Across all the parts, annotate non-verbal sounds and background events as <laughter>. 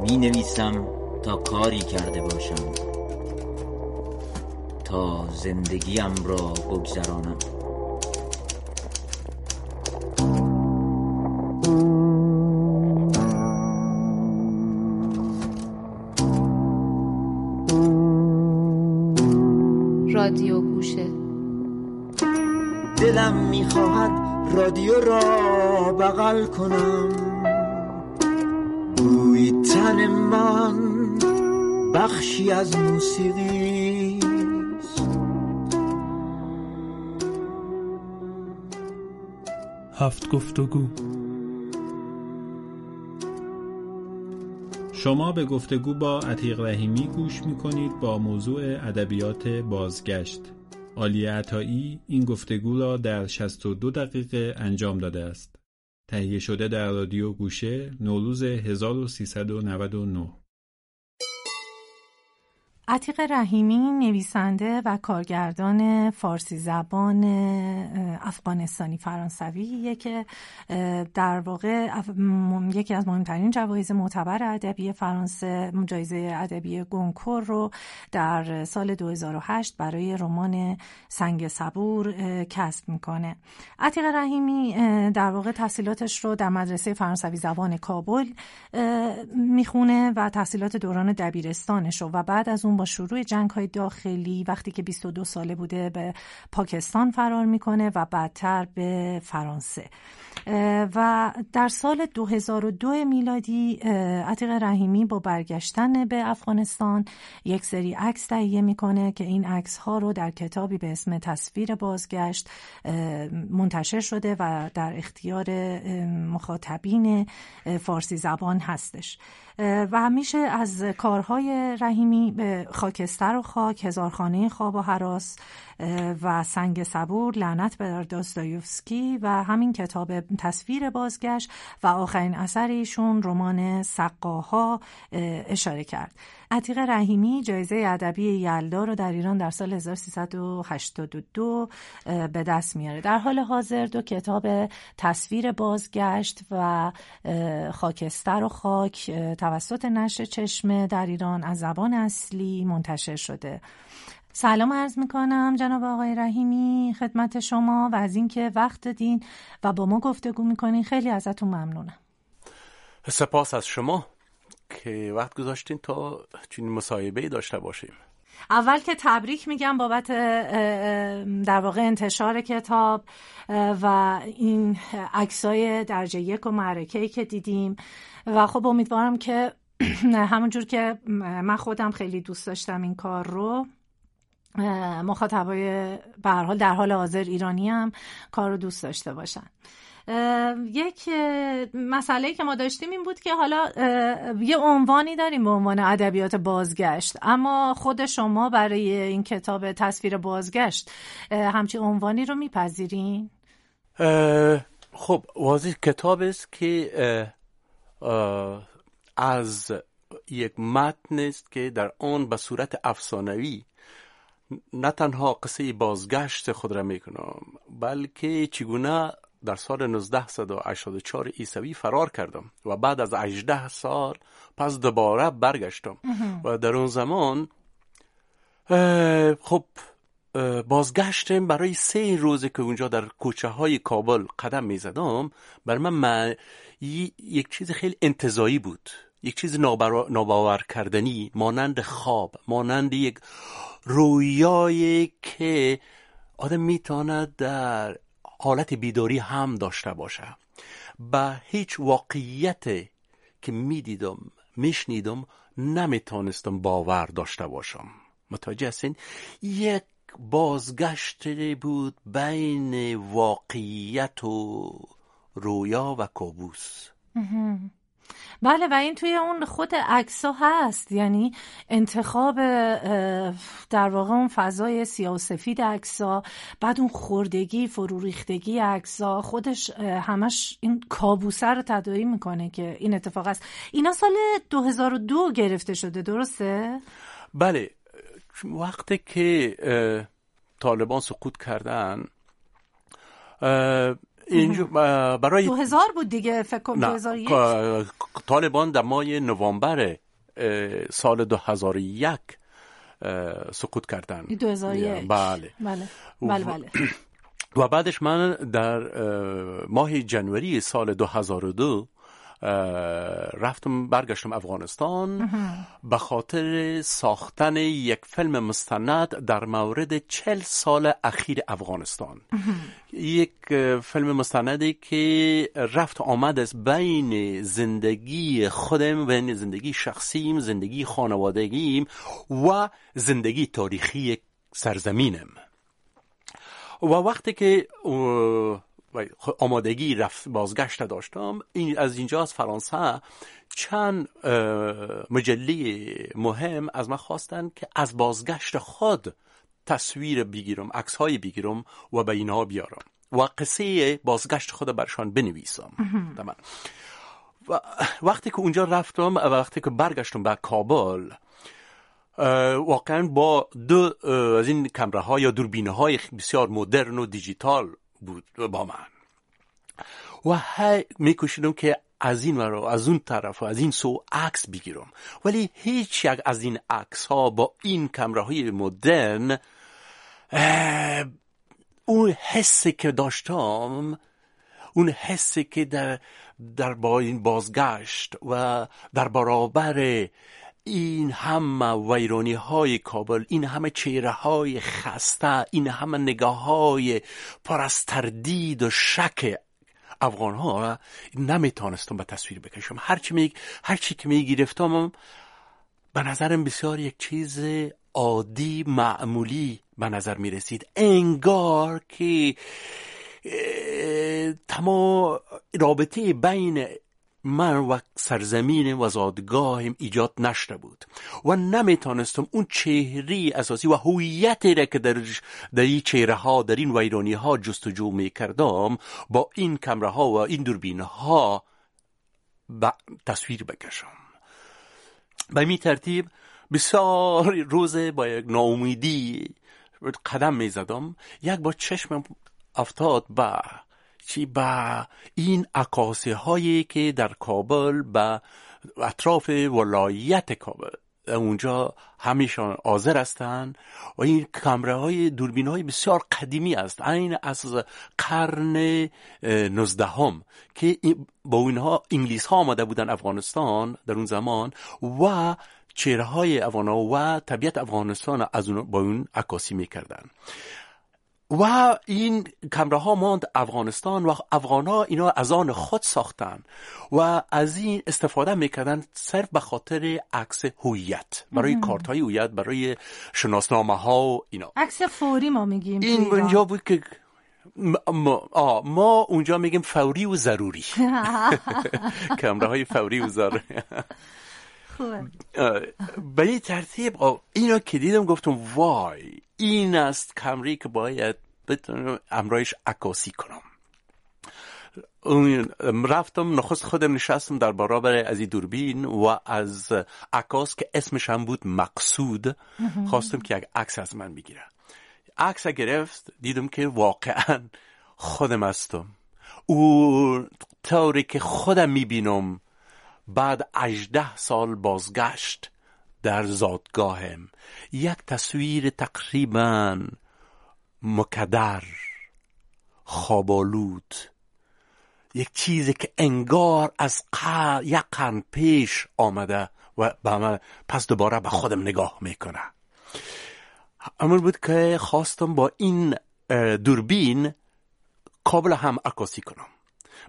می نویسم تا کاری کرده باشم تا زندگیم را بگذرانم. رادیو گوشه. دلم می‌خواهد رادیو را بغل کنم. بوی تن من بخشی از موسیقی هفت گفتگو. شما به گفتگو با عتیق رحیمی گوش می کنید با موضوع ادبیات بازگشت. آلی عطایی این گفتگو را در 62 دقیقه انجام داده است. تهیه شده در رادیو گوشه نوروز 1399 عتیق رحیمی نویسنده و کارگردان فارسی زبان افغانستانی فرانسویه که در واقع یکی از مهمترین جوایز معتبر ادبی فرانسه جایزه ادبی گونکور رو در سال 2008 برای رمان سنگ صبور کسب می‌کنه. عتیق رحیمی در واقع تحصیلاتش رو در مدرسه فرانسوی زبان کابل می‌خونه و تحصیلات دوران دبیرستانش رو و بعد از اون با شروع جنگ های داخلی وقتی که 22 ساله بوده به پاکستان فرار می‌کنه و بعدتر به فرانسه. و در سال 2002 میلادی عتیق رحیمی با برگشتن به افغانستان یک سری عکس تهیه می‌کنه که این عکس ها رو در کتابی به اسم تصویر بازگشت منتشر شده و در اختیار مخاطبین فارسی زبان هستش. و همیشه از کارهای رحیمی به خاکستر و خاک هزارخانه خواب و حراس و سنگ صبور لعنت به داستایوفسکی و همین کتاب تصویر بازگشت و آخرین اثر ایشون رمان سقاها اشاره کرد. عتیق رحیمی جایزه ادبی یلدا رو در ایران در سال 1382 به دست میاره. در حال حاضر دو کتاب تصویر بازگشت و خاکستر و خاک توسط نشر چشمه در ایران از زبان اصلی منتشر شده. سلام عرض می‌کنم جناب آقای رحیمی خدمت شما و از اینکه وقت دادین و با ما گفتگو می‌کنین خیلی ازتون ممنونم. سپاس از شما که وقت گذاشتین تا چنین مصاحبه داشته باشیم. اول که تبریک میگم بابت در واقع انتشار کتاب و این عکسای درجه یک و معرکه که دیدیم. و خب امیدوارم که <clears throat> همونجور که من خودم خیلی دوست داشتم این کار رو. مخاطبای به حال در حال حاضر ایرانی هم کار دوست داشته باشن یک مسئله که ما داشتیم این بود که حالا یه عنوانی داریم به عنوان ادبیات بازگشت اما خود شما برای این کتاب تصویر بازگشت همچین عنوانی رو میپذیرین؟ خب واضح کتاب است که از یک متن است که در آن به صورت افسانوی نه تنها قصه بازگشت خود را می‌کنم بلکه چگونه در سال 1984 عیسوی فرار کردم و بعد از 18 سال پس دوباره برگشتم. و در اون زمان خب بازگشتم برای سه روزه که اونجا در کوچه های کابل قدم می زدم بر من یک چیز خیلی انتظایی بود. یک چیز ناباور کردنی مانند خواب مانند یک رویایی که آدم می‌تواند در حالت بیداری هم داشته باشه. به هیچ واقعیت که می‌دیدم میشنیدم نمی‌تونستم باور داشته باشم. متوجه هستین؟ یک بازگشت بود بین واقعیت و رویا و کابوس. بله و این توی اون خود عکسا هست. یعنی انتخاب در واقع اون فضای سیاه و سفید عکسا بعد اون خوردگی فرو ریختگی عکسا خودش همش این کابوسه رو تداعی می‌کنه که این اتفاق است اینا سال 2002 گرفته شده درسته؟ بله. وقتی که طالبان سقوط کردن اینجا <laughs> برای دو هزار بود دیگه فکر کنم دو هزار یک. طالبان در ماه نوامبر سال دو هزار یک سقوط کردن. دو هزار یک. بله. بله. بله بله. <clears throat> و بعدش من در ماه جنوری سال 2002 رفتم برگشتم افغانستان. به خاطر ساختن یک فیلم مستند در مورد چل سال اخیر افغانستان. یک فیلم مستندی که رفت آمد از بین زندگی خودم بین زندگی شخصیم زندگی خانوادگیم و زندگی تاریخی سرزمینم. و وقتی که آمادگی رفت بازگشت داشتم این از اینجا از فرانسه چند مجله مهم از من خواستن که از بازگشت خود تصویر بگیرم عکس های بگیرم و به اینها بیارم و قصه بازگشت خود برشان بنویسم. و وقتی که اونجا رفتم و وقتی که برگشتم به کابل واقعا با دو از این کمره های یا دوربینه های بسیار مدرن و دیجیتال بود با من. و هی میکشیدم که از این ورا از اون طرف و از این سو عکس بگیرم. ولی هیچ یک از این عکس ها با این کمره های مدرن اون حسی که داشتم اون حسی که در, در با این بازگشت و در برابر این همه ویرانی های کابل این همه چهره های خسته این همه نگاه های پر از تردید و شک افغان ها نمی‌تونستم به تصویر بکشم. هرچی می هرچی که می‌گرفتم به نظرم بسیار یک چیز عادی معمولی به نظر می رسید انگار که تمام رابطه بین من و سرزمین و زادگاهم ایجاد نشده بود و نمی‌تونستم اون چهره اساسی و هویتی را که در, در این چهره ها در این ویرانی ها جستجو می کردم با این کمره ها و این دوربین ها تصویر بکشم. به می ترتیب بسیار روز با یک ناامیدی قدم می زدم یک با چشمم افتاد به چی با این عکاسی هایی که در کابل به اطراف ولایت کابل. اونجا همیشان حاضر هستند و این کامره های دوربین های بسیار قدیمی است. این از قرن نزدهم که با اونها انگلیس ها آمده بودن افغانستان در اون زمان و چهره های افغان و طبیعت افغانستان از اون با اون عکاسی می‌کردن. و این کمره ها ماند افغانستان و افغان ها اینا از آن خود ساختن و از این استفاده می‌کردن صرف به خاطر عکس هویت. برای کارت های هویت برای شناسنامه ها و اینا. عکس فوری ما میگیم این اونجا بود که ما, ما اونجا میگیم فوری و ضروری. <laughs> <laughs> کمره های فوری و ضروری. <laughs> به این ترتیب اینا که دیدم گفتم وای این است کمری که باید بتونم امرایش عکاسی کنم. رفتم نخست خودم نشستم در برابر از این دوربین و از عکاس که اسمش هم بود مقصود خواستم که یک عکس از من بگیره. عکس گرفت دیدم که واقعا خودم هستم. او طوری که خودم می‌بینم بعد اجده سال بازگشت در زادگاهم. یک تصویر تقریبا مکدر خوابالود یک چیزی که انگار از قر... یک قرن پیش آمده و به من پس دوباره به خودم نگاه می‌کنه. امر بود که خواستم با این دوربین کابل هم عکاسی کنم.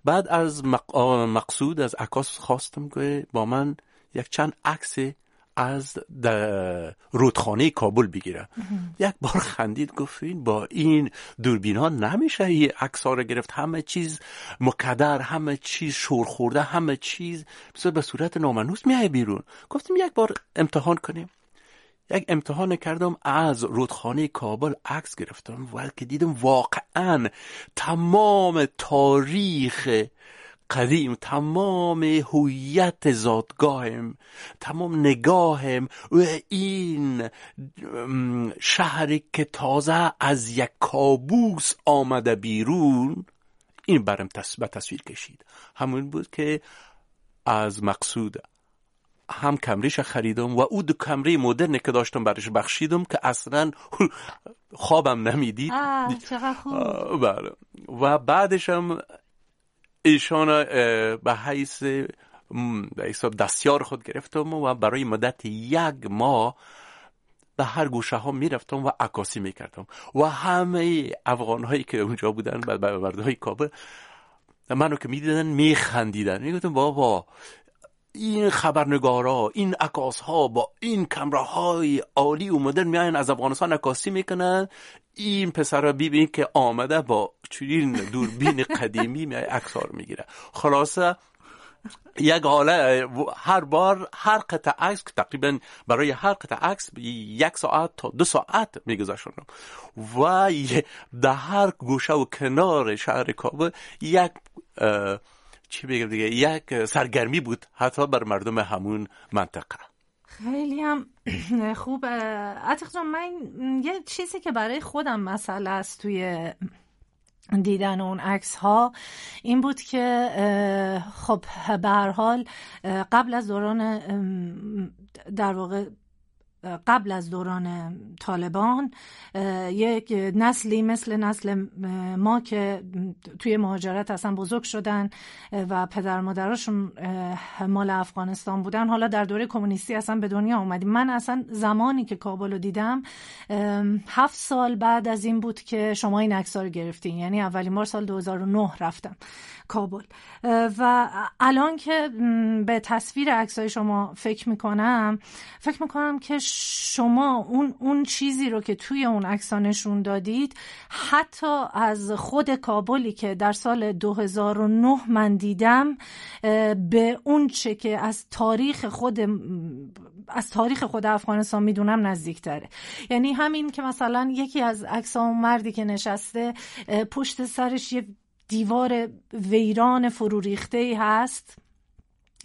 بعد از مقصود از عکاس خواستم که با من یک چند عکس از رودخانه کابل بگیره. یک بار خندید گفتین با این دوربین ها نمیشه این عکس ها رو گرفت. همه چیز مکدر همه چیز شور خورده همه چیز. به صورت نامنوس میای بیرون. گفتیم یک بار امتحان کنیم. یک امتحان کردم از رودخانه کابل عکس گرفتم. و که دیدم واقعا تمام تاریخ قدیم تمام هویت زادگاهم تمام نگاهم و این شهری که تازه از یک کابوس آمده بیرون این برم تصویر کشید. همون بود که از مقصود هم کمریش خریدم و او دو کمری مدرن که داشتم برش بخشیدم که اصلا <laughs> خوابم نمی‌دید. بله. و بعدش هم ایشان به حیث به حساب دستیار خود گرفتم و برای مدت یک ماه به هر گوشه ها می‌رفتم و عکاسی می‌کردم. و همه افغان هایی که اونجا بودن برده های کابل منو که می‌دیدن میخندیدن. می‌گفتم بابا این خبرنگارا این عکاس ها با این کمره های عالی و مدرن میاین از افغانستان عکاسی می‌کنن. این پسر را ببین که آمده با چنین دوربین <laughs> قدیمی میای عکس می‌گیره. خلاصه یک حاله هر بار هر قطع عکس که تقریبا برای هر قطع عکس یک ساعت تا دو ساعت میگذاشتم و در هر گوشه و کنار شهر کابل یک چی بگم دیگه؟ یک سرگرمی بود حتی بر مردم همون منطقه. خیلی هم <clears throat> خوب. عتیق جان من یه چیزی که برای خودم مسئله است توی دیدن اون عکس ها این بود که خب به هر حال قبل از دوران در واقع قبل از دوران طالبان یک نسلی مثل نسل ما که توی مهاجرت اصلا بزرگ شدن و پدر مادراشون مال افغانستان بودن. حالا در دوره کمونیستی اصلا به دنیا اومدیم. من اصلا زمانی که کابل رو دیدم هفت سال بعد از این بود که شما این عکس رو گرفتین. یعنی اولین بار سال 2009 رفتم. کابل. و الان که به تصویر عکسای شما فکر می‌کنم فکر می‌کنم که شما اون اون چیزی رو که توی اون عکسا نشون دادید حتی از خود کابلی که در سال 2009 من دیدم به اون چه که از تاریخ خود از تاریخ خود افغانستان می‌دونم نزدیکتره. یعنی همین که مثلا یکی از عکسام مردی که نشسته پشت سرش یه دیوار ویران فرو ریخته ای هست.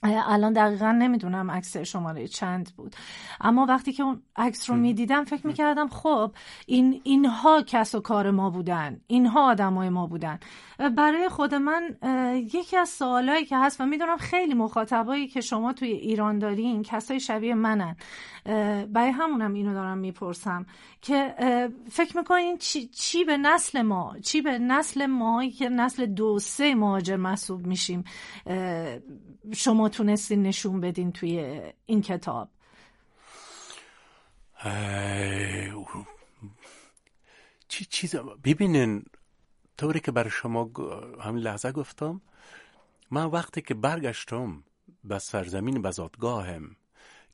الان دقیقا نمی‌دونم عکس شماره چند بود. اما وقتی که اون عکس رو می‌دیدم فکر می‌کردم خب این اینها کس و کار ما بودن. اینها آدمای ما بودن. برای خود من یکی از سوالایی که هست و می‌دونم خیلی مخاطبایی که شما توی ایران دارین کسای شبیه منن. برای همونم اینو دارم می‌پرسم که فکر می‌کنین چی, چی به نسل ما چی به نسل ما که نسل دو سه مهاجر محسوب میشیم شما تونستین نشون بدین توی این کتاب؟ چی چیز ببینین طوری که برای شما همین لحظه گفتم من وقتی که برگشتم به سرزمین بزادگاهم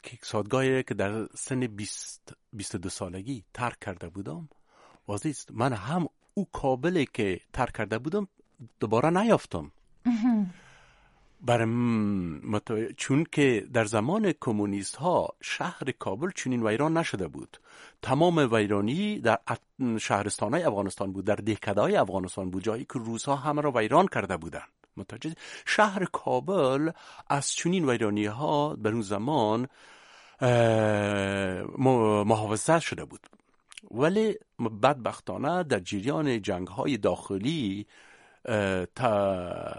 که سادگاهی که در سن 20 22 سالگی ترک کرده بودم. وازیست من هم او کابلی که ترک کرده بودم دوباره نیافتم. <laughs> برای چون که در زمان کمونیست ها شهر کابل چنین ویران نشده بود. تمام ویرانی در شهرستان های افغانستان بود در دهکده های افغانستان بود جایی که روزها همه را ویران کرده بودند. متوجه. شهر کابل از چنین ویرانی ها در اون زمان محافظت شده بود. ولی بدبختانه در جریان جنگ های داخلی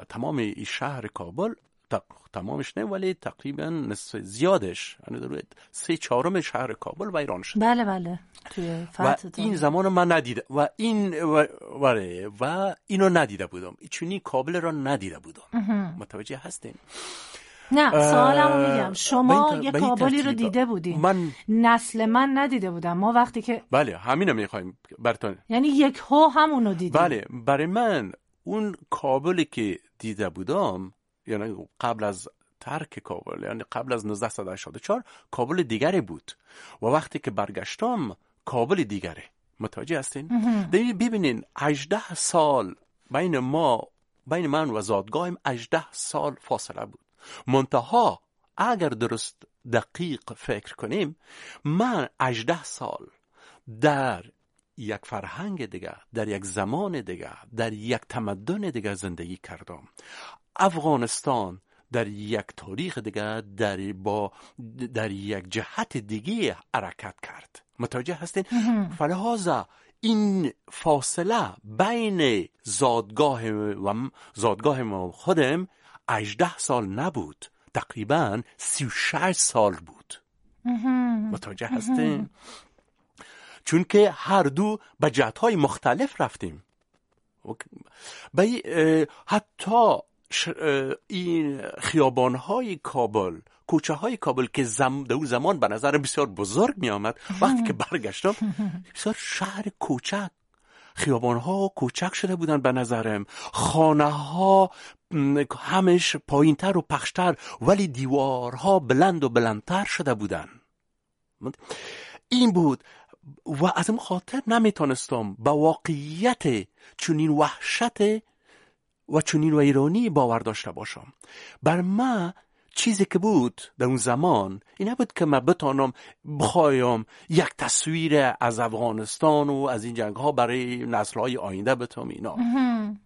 تمام شهر کابل تمامش نه ولی تقریبا نصف زیادش. یعنی سه چهارم شهر کابل ویران شد. بله بله. توی و این زمان من ندیده. و این و, و اینو ندیده بودم. چونی کابل را ندیده بودم. متوجه هستین؟ نه سوالمو میگم. شما یه کابلی رو دیده بودین. من نسل من ندیده بودم ما وقتی که بله همینو می‌خوایم. برتون یعنی یک هو همونو دیدیم. بله برای من اون کابلی که دیده بودم یعنی قبل از ترک کابل یعنی قبل از 1984 کابل دیگری بود. و وقتی که برگشتم کابل دیگره متوجه هستین؟ ببینین 18 سال بین ما بین من و زادگاهم 18 سال فاصله بود. منتها اگر درست دقیق فکر کنیم من 18 سال در یک فرهنگ دیگه در یک زمان دیگه در یک تمدن دیگه زندگی کردم. افغانستان در یک تاریخ دیگه در با در یک جهت دیگه حرکت کرد. متوجه هستین؟ فلحاظا این فاصله بین زادگاه و زادگاه ما خودم 18 سال نبود. تقریبا 36 سال بود. متوجه هستین؟ چون که هر دو به جهت های مختلف رفتیم. حتی این خیابان های کابل کوچه های کابل که زم در اون زمان به نظر بسیار بزرگ می آمد وقتی که برگشتم <laughs> بسیار شهر کوچک. خیابان ها کوچک شده بودن به نظرم. خانه ها همش پایینتر و پخشتر ولی دیوارها بلند و بلندتر شده بودن. این بود. و از این خاطر نمی‌تونستم با واقعیت چنین وحشت و چنین ویرانی باور داشته باشم. بر ما چیزی که بود در اون زمان این نبود که من بتانم بخوایم یک تصویر از افغانستان و از این جنگ ها برای نسل های آینده بتام اینا.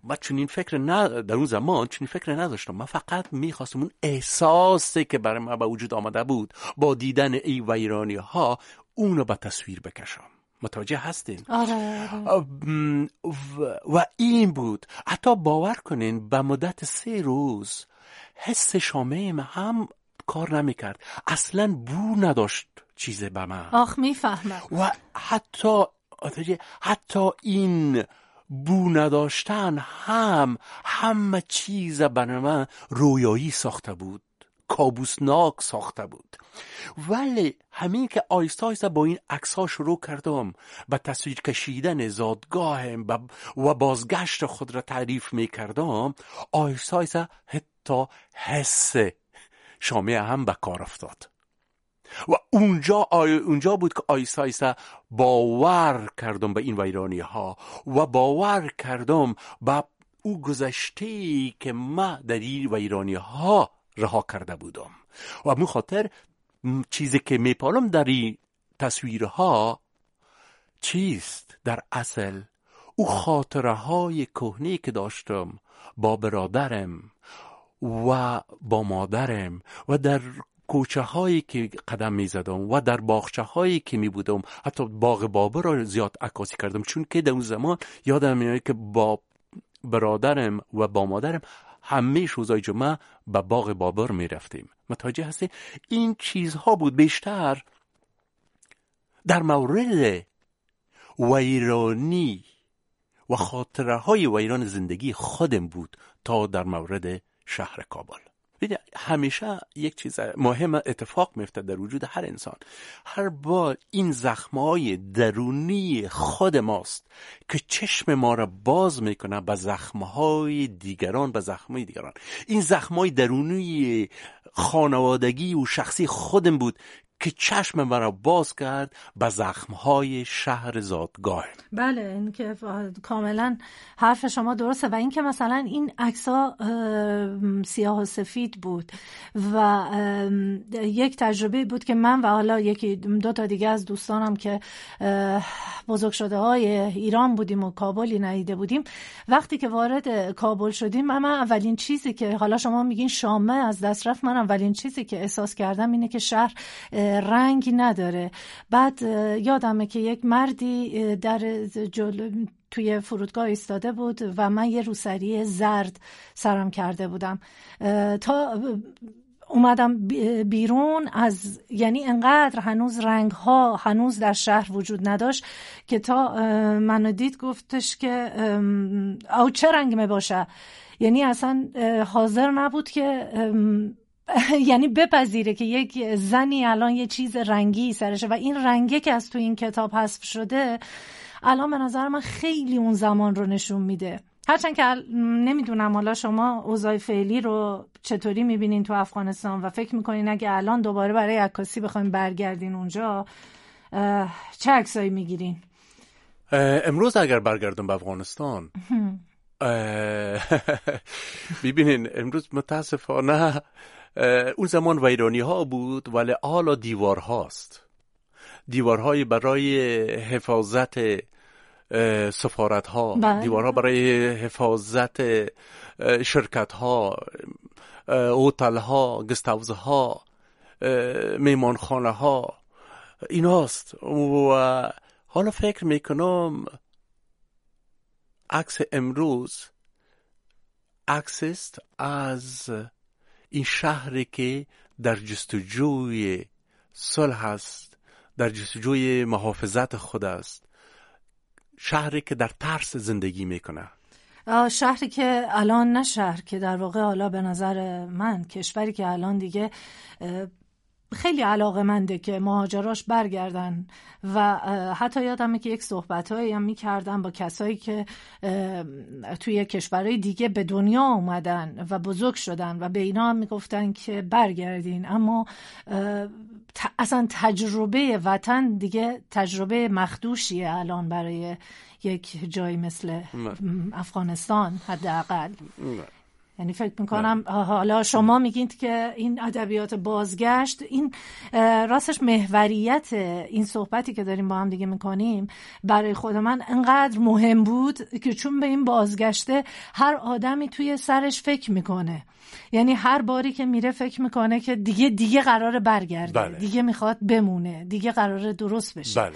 و چنین فکر نه در اون زمان چنین فکر نداشتم. من فقط می‌خواستم اون احساسی که برای من به وجود آمده بود با دیدن این ویرانی ها اونو به تصویر بکشم. متوجه هستین؟ آره, آره. و این بود. حتی باور کنین به مدت سه روز حس شامه هم کار نمی‌کرد. اصلا بو نداشت چیز به من. آخ می‌فهمم. و حتی حتی این بو نداشتن هم همه چیز برای من رویایی ساخته بود. کابوسناک ساخته بود. ولی همین که آیستا آیستا با این عکس شروع کردم به تصویر کشیدن زادگاهم و بازگشت خود را تعریف می کردم آیستا آیستا حتی حس شامه هم به کار افتاد. و اونجا اونجا بود که آیستا آیستا باور کردم به این ویرانی ها و باور کردم به او گذشته که ما در این ویرانی ها رها کرده بودم. و من خاطر چیزی که میپالم در این تصویرها چیست؟ در اصل او خاطره های کهنی که داشتم با برادرم و با مادرم و در کوچه هایی که قدم می زدم و در باغچه هایی که می بودم حتی باغ بابا را زیاد عکاسی کردم. چون که در اون زمان یادم میاد که با برادرم و با مادرم همه روزای جمعه به باغ بابر می رفتیم. متوجه هستی این چیزها بود بیشتر در مورد ویرانی و خاطره های ویران زندگی خودم بود تا در مورد شهر کابل. همیشه یک چیز مهم اتفاق میفته در وجود هر انسان. هر بار این زخمهای درونی خود ماست که چشم ما را باز می‌کنه به زخمهای دیگران به زخمهای دیگران. این زخمهای درونی خانوادگی و شخصی خودم بود که چشم مرا باز کرد به زخمهای شهر زادگاه. بله این که کاملا حرف شما درسته و اینکه مثلا این ها سیاه و سفید بود و یک تجربه بود که من و حالا یکی دو تا دیگه از دوستانم که بزرگ شده های ایران بودیم و کابلی ندیده بودیم وقتی که وارد کابل شدیم من اولین چیزی که حالا شما میگین شامه از دست رفت من اولین چیزی که احساس کردم اینه که شهر رنگی نداره. بعد یادمه که یک مردی در جل... توی فرودگاه ایستاده بود و من یه روسری زرد سرم کرده بودم. تا اومدم بیرون از یعنی انقدر هنوز رنگ ها هنوز در شهر وجود نداشت که تا منو دید گفتش که او چه رنگ می باشه یعنی اصلا حاضر نبود که <laughs> یعنی بپذیره که یک زنی الان یه چیز رنگی سرشه و این رنگه که از تو این کتاب حذف شده الان به نظر من خیلی اون زمان رو نشون میده. هرچند که نمی‌دونم حالا شما اوضاع فعلی رو چطوری می‌بینین تو افغانستان و فکر می‌کنین اگه الان دوباره برای عکاسی بخوایم برگردین اونجا چه عکسایی می‌گیرین؟ امروز اگر برگردم به افغانستان <laughs> ببینین امروز متاسفانه اون زمان ویرانی ها بود ولی حالا دیوار هاست دیوارهایی برای حفاظت سفارت ها بله. دیوارها برای حفاظت شرکت ها اوتل ها گستاوز ها میمانخانه ها این هاست و حالا فکر می‌کنم عکس امروز عکس است از این شهری که در جستجوی صلح است در جستجوی محافظت خود است شهری که در ترس زندگی می‌کنه. شهری که الان نه شهر که در واقع حالا به نظر من کشوری که الان دیگه خیلی علاقه منده که مهاجراش برگردن و حتی یادمه که یک صحبت هم می‌کردن با کسایی که توی کشورهای دیگه به دنیا اومدن و بزرگ شدن و به اینا هم می‌گفتن که برگردین. اما اصلا تجربه وطن دیگه تجربه مخدوشیه الان برای یک جایی مثل افغانستان حداقل. یعنی فکر می‌کنم حالا شما میگید که این ادبیات بازگشت این راستش محوریت این صحبتی که داریم با هم دیگه می‌کنیم برای خود من انقدر مهم بود که چون به این بازگشته هر آدمی توی سرش فکر می‌کنه یعنی هر باری که میره فکر می‌کنه که دیگه دیگه قرار برگرده بله. دیگه می‌خواد بمونه دیگه قرار درست بشه بله.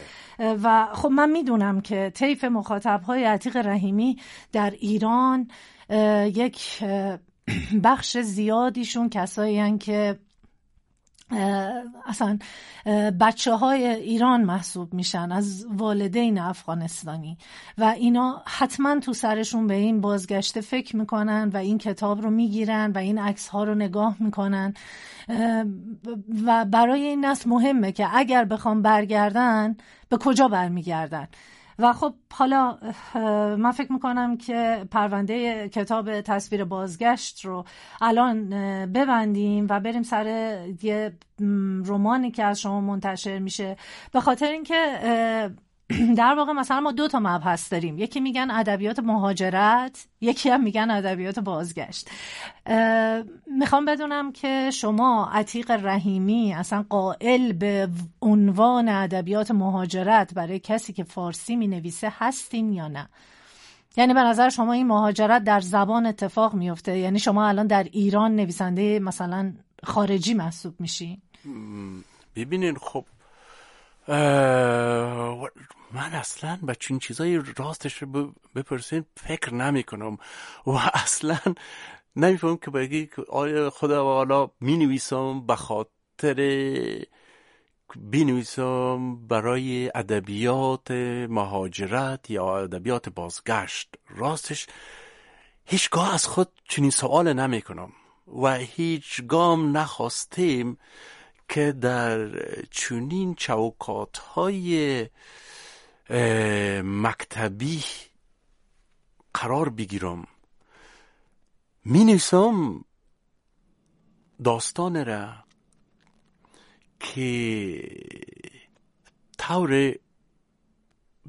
و خب من می‌دونم که طیف مخاطب های عتیق رحیمی در ایران یک <clears throat> بخش زیادیشون کسایی که اصلا بچه های ایران محسوب میشن از والدین افغانستانی و اینا حتما تو سرشون به این بازگشته فکر می‌کنن و این کتاب رو می‌گیرن و این عکس ها رو نگاه می‌کنن. و برای این نسل مهمه که اگر بخوام برگردن به کجا برمیگردن؟ و خب حالا من فکر می‌کنم که پرونده کتاب تصویر بازگشت رو الان ببندیم و بریم سر یه رومانی که از شما منتشر میشه. به خاطر اینکه <clears throat> در واقع مثلا ما دو تا مبحث داریم. یکی میگن ادبیات مهاجرت یکی هم میگن ادبیات بازگشت. می‌خوام بدونم که شما عتیق رحیمی اصلا قائل به عنوان ادبیات مهاجرت برای کسی که فارسی می‌نویسه هستین یا نه؟ یعنی به نظر شما این مهاجرت در زبان اتفاق میفته؟ یعنی شما الان در ایران نویسنده مثلا خارجی محسوب میشین؟ ببینین خب من اصلا به چین چیزای راستش رو بپرسین فکر نمی کنم و اصلا نمیفهم که بگی آیا خدا والا می نویسم به خاطر بنویسم برای ادبیات مهاجرت یا ادبیات بازگشت. راستش هیچگاه از خود چنین سوال نمی کنم و هیچ گام نخواستیم که در چنین چوکات های مکتبی قرار بگیرم. می نویسم داستان را که طور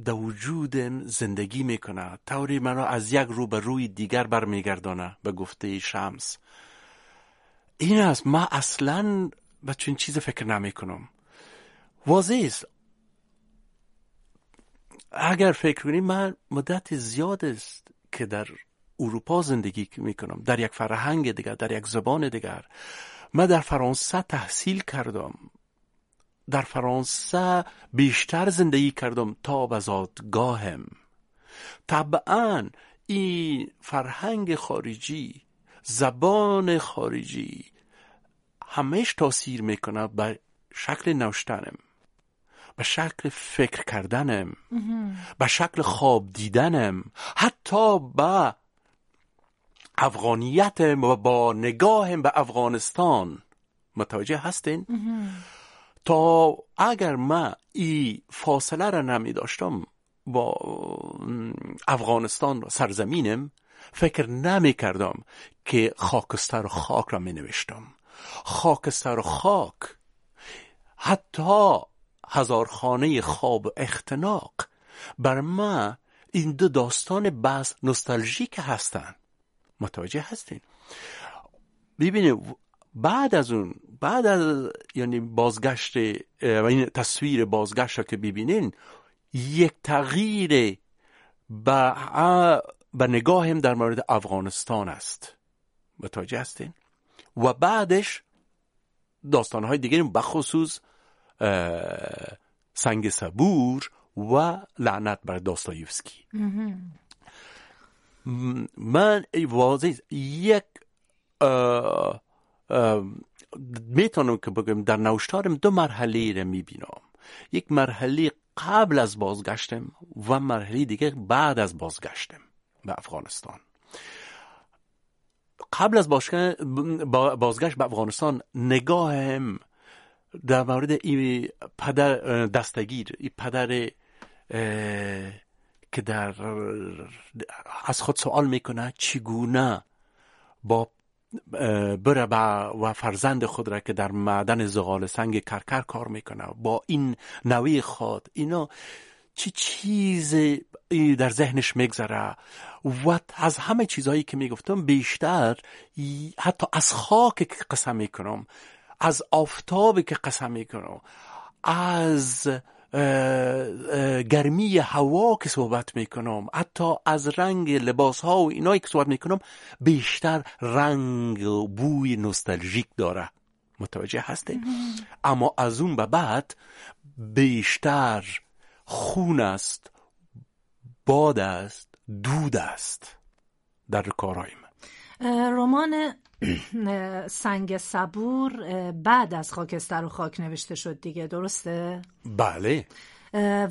در وجود زندگی می‌کنه طوری منو از یک رو به روی دیگر برمیگردانه به گفته شمس. این است ما اصلا به چون چیز فکر نمی کنم واضح است اگر فکر کنیم من مدت زیاد است که در اروپا زندگی می کنم در یک فرهنگ دیگر در یک زبان دیگر. من در فرانسه تحصیل کردم. در فرانسه بیشتر زندگی کردم تا به زادگاهم. طبعا این فرهنگ خارجی زبان خارجی همش تاثیر می‌کنه به شکل نوشتنم. به شکل فکر کردنم به شکل خواب دیدنم حتی به افغانیتم و با نگاهم به افغانستان. متوجه هستین؟ تا اگر من این فاصله را نمی داشتم با افغانستان سرزمینم فکر نمی کردم که خاکستر و خاک را می نوشتم. خاکستر و خاک حتی هزار خانه خواب و اختناق. بر ما این دو داستان بس نوستالژیک هستن. متوجه هستین؟ ببینید بعد از اون بعد از یعنی بازگشت و این تصویر بازگشت که ببینین یک تغییر به به نگاهم در مورد افغانستان است. متوجه هستین؟ و بعدش داستانهای دیگه بخصوص سنگ صبور و لعنت بر داستایوفسکی. من واضح یک می‌تونم که بگم در نوشتارم دو مرحله رو می‌بینم. یک مرحله قبل از بازگشتم و مرحله دیگه بعد از بازگشتم به افغانستان. قبل از بازگشت به افغانستان نگاهم در مورد این پدر دستگیر این پدر که در از خود سوال می‌کنه چگونه با بره و فرزند خود را که در معدن زغال سنگ کرکر کار می‌کنه با این نوی خود اینا چی چیز در ذهنش میگذره؟ و از همه چیزهایی که می‌گفتم بیشتر حتی از خاک که قسم می‌کنم. از آفتابی که قسم می‌کنم از گرمی هوا که صحبت می‌کنم حتی از رنگ لباس ها و اینایی که صحبت می‌کنم بیشتر رنگ و بوی نوستالژیک داره. متوجه هسته اما از اون به بعد بیشتر خون است باد است دود است در کارهای من رمان سنگ صبور بعد از خاکستر و خاک نوشته شد دیگه. درسته؟ بله.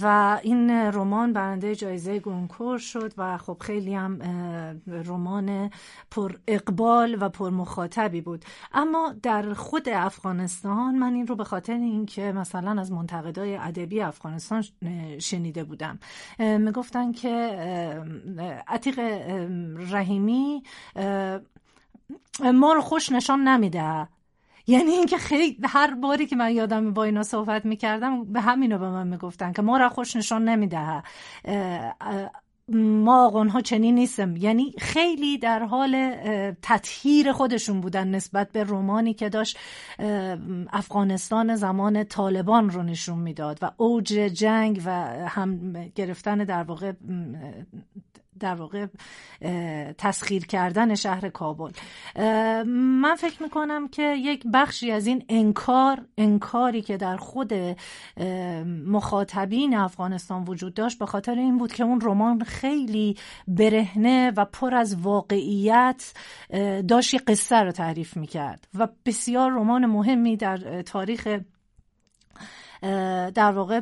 و این رمان برنده جایزه گونکور شد و خب خیلی هم رمان پر اقبال و پر مخاطبی بود. اما در خود افغانستان من این رو به خاطر اینکه مثلا از منتقدای ادبی افغانستان شنیده بودم. می‌گفتن که عتیق رحیمی ما رو خوش نشان نمیده. یعنی اینکه خیلی هر باری که من یادم با اینا صحبت می‌کردم به همینو به من می‌گفتن که ما را خوش نشان نمیده. ما آقانها چنین نیستم یعنی خیلی در حال تطهیر خودشون بودن نسبت به رومانی که داشت افغانستان زمان طالبان رو نشون می‌داد و اوج جنگ و هم گرفتن در واقع در واقع تسخیر کردن شهر کابل. من فکر می‌کنم که یک بخشی از این انکار انکاری که در خود مخاطبین افغانستان وجود داشت به خاطر این بود که اون رمان خیلی برهنه و پر از واقعیت داشت قصه رو تعریف می‌کرد. و بسیار رمان مهمی در تاریخ در واقع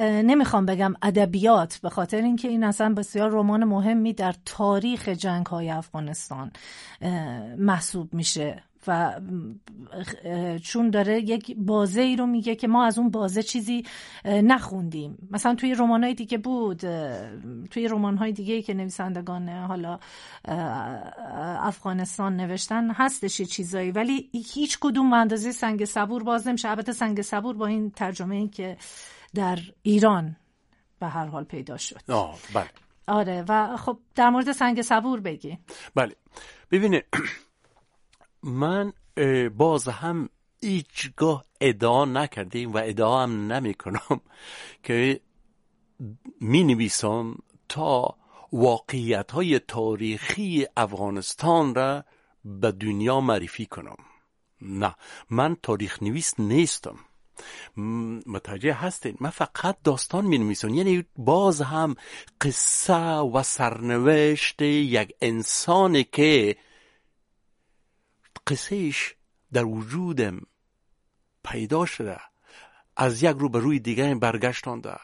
نمی‌خوام بگم ادبیات به خاطر اینکه این اصلا بسیار رمان مهمی در تاریخ جنگ های افغانستان محسوب میشه. و چون داره یک بازه ای رو میگه که ما از اون بازه چیزی نخوندیم. مثلا توی رمان های دیگه بود توی رمان های دیگه ای که نویسندگان حالا افغانستان نوشتن هستش یه چیزایی. ولی هیچ کدوم اندازه سنگ صبور باز نمیشه. البته سنگ صبور با این ترجمه این که در ایران به هر حال پیدا شد. آه بله. آره و خب در مورد سنگ صبور بگی. بله. ببینید من باز هم هیچگاه ادعا نکردیم و ادعا هم نمی کنم <laughs> که می نویسم تا واقعیت های تاریخی افغانستان را به دنیا معرفی کنم. نه من تاریخ نویس نیستم متوجه هستین؟ من فقط داستان می نویسم یعنی باز هم قصه و سرنوشت یک انسانی که قصهش در وجودم پیدا شده از یک رو به روی دیگه برگشتانده.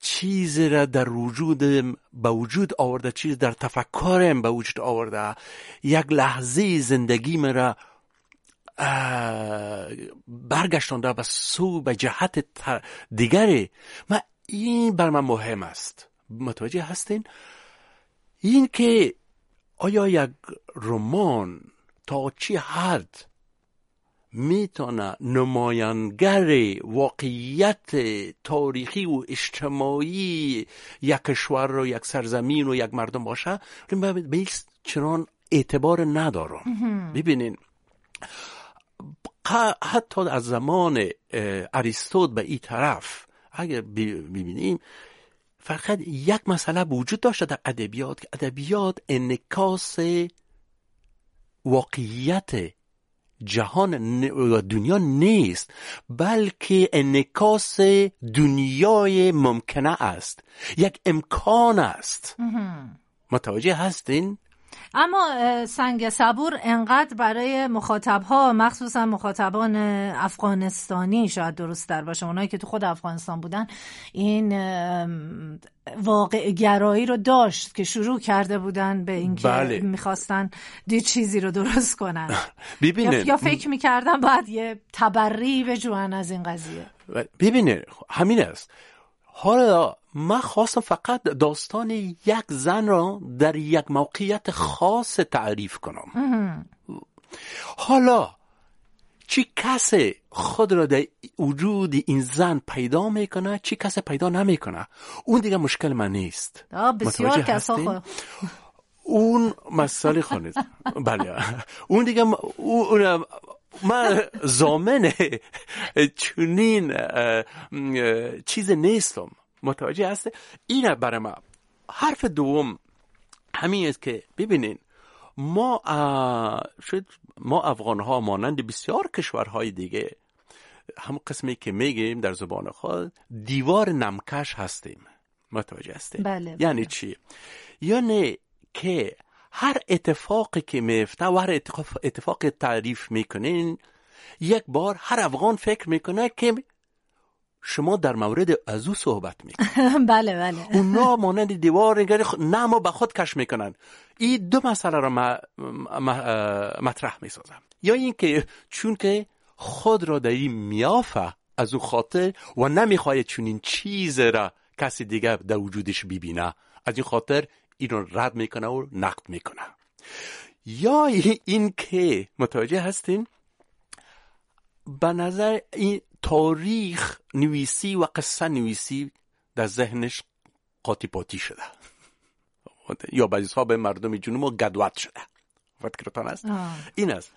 چیزی را در وجودم به وجود آورده چیز در تفکرم به وجود آورده. یک لحظه زندگی مرا برگشتانده به سو به جهت دیگری من این بر من مهم است. متوجه هستین؟ این که آیا یک رمان تا چی حد می‌تونه نمایانگر واقعیت تاریخی و اجتماعی یک کشور و یک سرزمین و یک مردم باشه؟ به چنان اعتبار ندارم. ببینین حتی از زمان اریستود به این طرف اگر ببینیم فقط یک مسئله وجود داشته در ادبیات که ادبیات انکاس واقعیت جهان و دنیا نیست بلکه انکاس دنیای ممکنه است یک امکان است. متوجه هستین؟ اما سنگ صبور انقدر برای مخاطبها مخصوصا مخاطبان افغانستانی شاید درست در باشه اونایی که تو خود افغانستان بودن این واقع گرایی رو داشت که شروع کرده بودن به اینکه بله. می‌خواستن دی چیزی رو درست کنن. <laughs> ببینه. یا فکر می‌کردن باید یه تبری بجوان از این قضیه. ببینه همین است. حالا من خواستم فقط داستان یک زن را در یک موقعیت خاص تعریف کنم. حالا چی کسی خود را در وجود این زن پیدا می‌کنه چی کسی پیدا نمی‌کنه؟ اون دیگه مشکل من نیست. بسیار کسا اون مسئله خانید. بله. اون دیگه اون من زامن چونین چیز نیستم. متوجه هسته این برای ما حرف دوم همین است که ببینین ما شد ما افغان ها مانند بسیار کشورهای دیگه هم قسمی که میگیم در زبان خود دیوار نمکش هستیم. متوجه هستیم بله, یعنی بله. چی؟ یعنی که هر اتفاقی که میفته و هر اتفاق, اتفاق تعریف می‌کنین یک بار هر افغان فکر می‌کنه که شما در مورد از او صحبت می‌کنن <laughs> بله بله. <laughs> اونا مانند دیوار نه ما به خود کش می‌کنن. این دو مسئله را مطرح می‌سازم. یا اینکه چون که خود را در این میافه از او خاطر و نمی‌خواه چون این چیز را کسی دیگه در وجودش ببینه. از این خاطر این را رد می‌کنه و نقد می‌کنه. یا این که متوجه هستین به نظر این تاریخ نویسی و قصه نویسی در ذهنش قاطی پاتی شده. یا بعضی به مردم جنوب گدوت شده. فکرتان است؟ این است.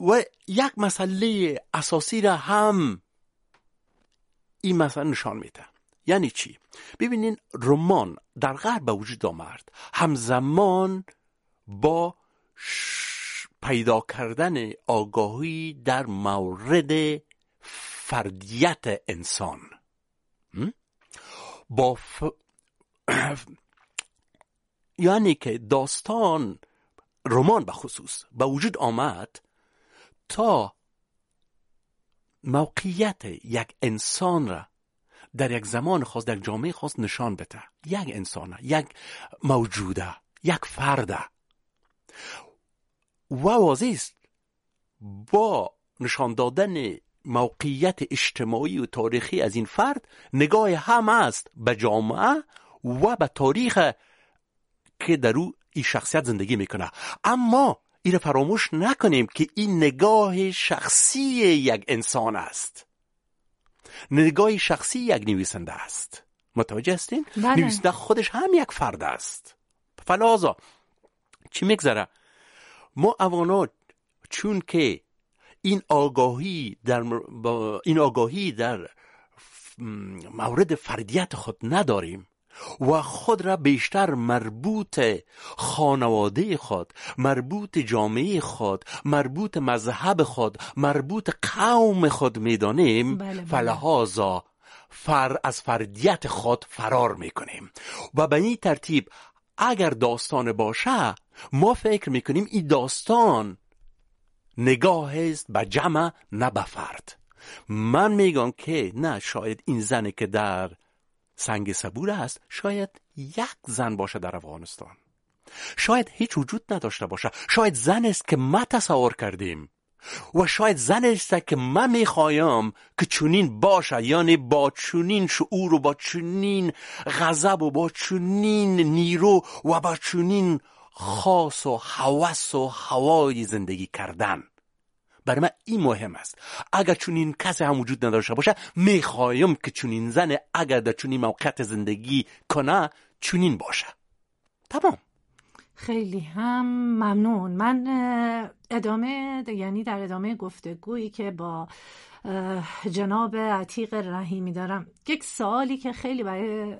و یک مسئله اساسی را هم این مسئله نشان میده. یعنی چی؟ ببینین رمان در غرب به وجود آمد. همزمان با پیدا کردن آگاهی در مورد فردیت انسان. با ف... <coughs> یعنی که داستان رمان به خصوص به وجود آمد تا موقعیت یک انسان را در یک زمان خاص در جامعه خاص نشان بده. یک انسان یک موجوده یک فرده. و واضح است با نشان دادن موقعیت اجتماعی و تاریخی از این فرد نگاه هم است به جامعه و به تاریخ که در او این شخصیت زندگی می‌کنه. اما این فراموش نکنیم که این نگاه شخصی یک انسان است. نگاه شخصی یک نویسنده است متوجه هستین؟ بله. نویسنده خودش هم یک فرد است فلازا چی میگذره ما اوانات چون که این آگاهی در این آگاهی در مورد فردیت خود نداریم و خود را بیشتر مربوط خانواده خود مربوط جامعه خود مربوط مذهب خود مربوط قوم خود می‌دانیم. بله، بله. فلحاظا فر از فردیت خود فرار می‌کنیم. و به این ترتیب اگر داستان باشه ما فکر می‌کنیم این داستان نگاه است به جمع نه به فرد. من میگم که نه شاید این زنی که در سنگ صبور است شاید یک زن باشه در افغانستان. شاید هیچ وجود نداشته باشه شاید زن است که ما تصور کردیم. و شاید زن است که من می‌خوایم که چونین باشه یعنی با چونین شعور و با چونین غضب و با چونین نیرو و با چونین خاص و حوث و هوای زندگی کردن. برای من این مهم است. اگر چون کسی هم وجود نداشته باشه می‌خوایم که چون این زن اگر در چون این موقعیت زندگی کنه چونین باشه. تمام. خیلی هم ممنون. من ادامه یعنی در ادامه گفتگویی که با جناب عتیق رحیمی دارم. یک سوالی که خیلی برای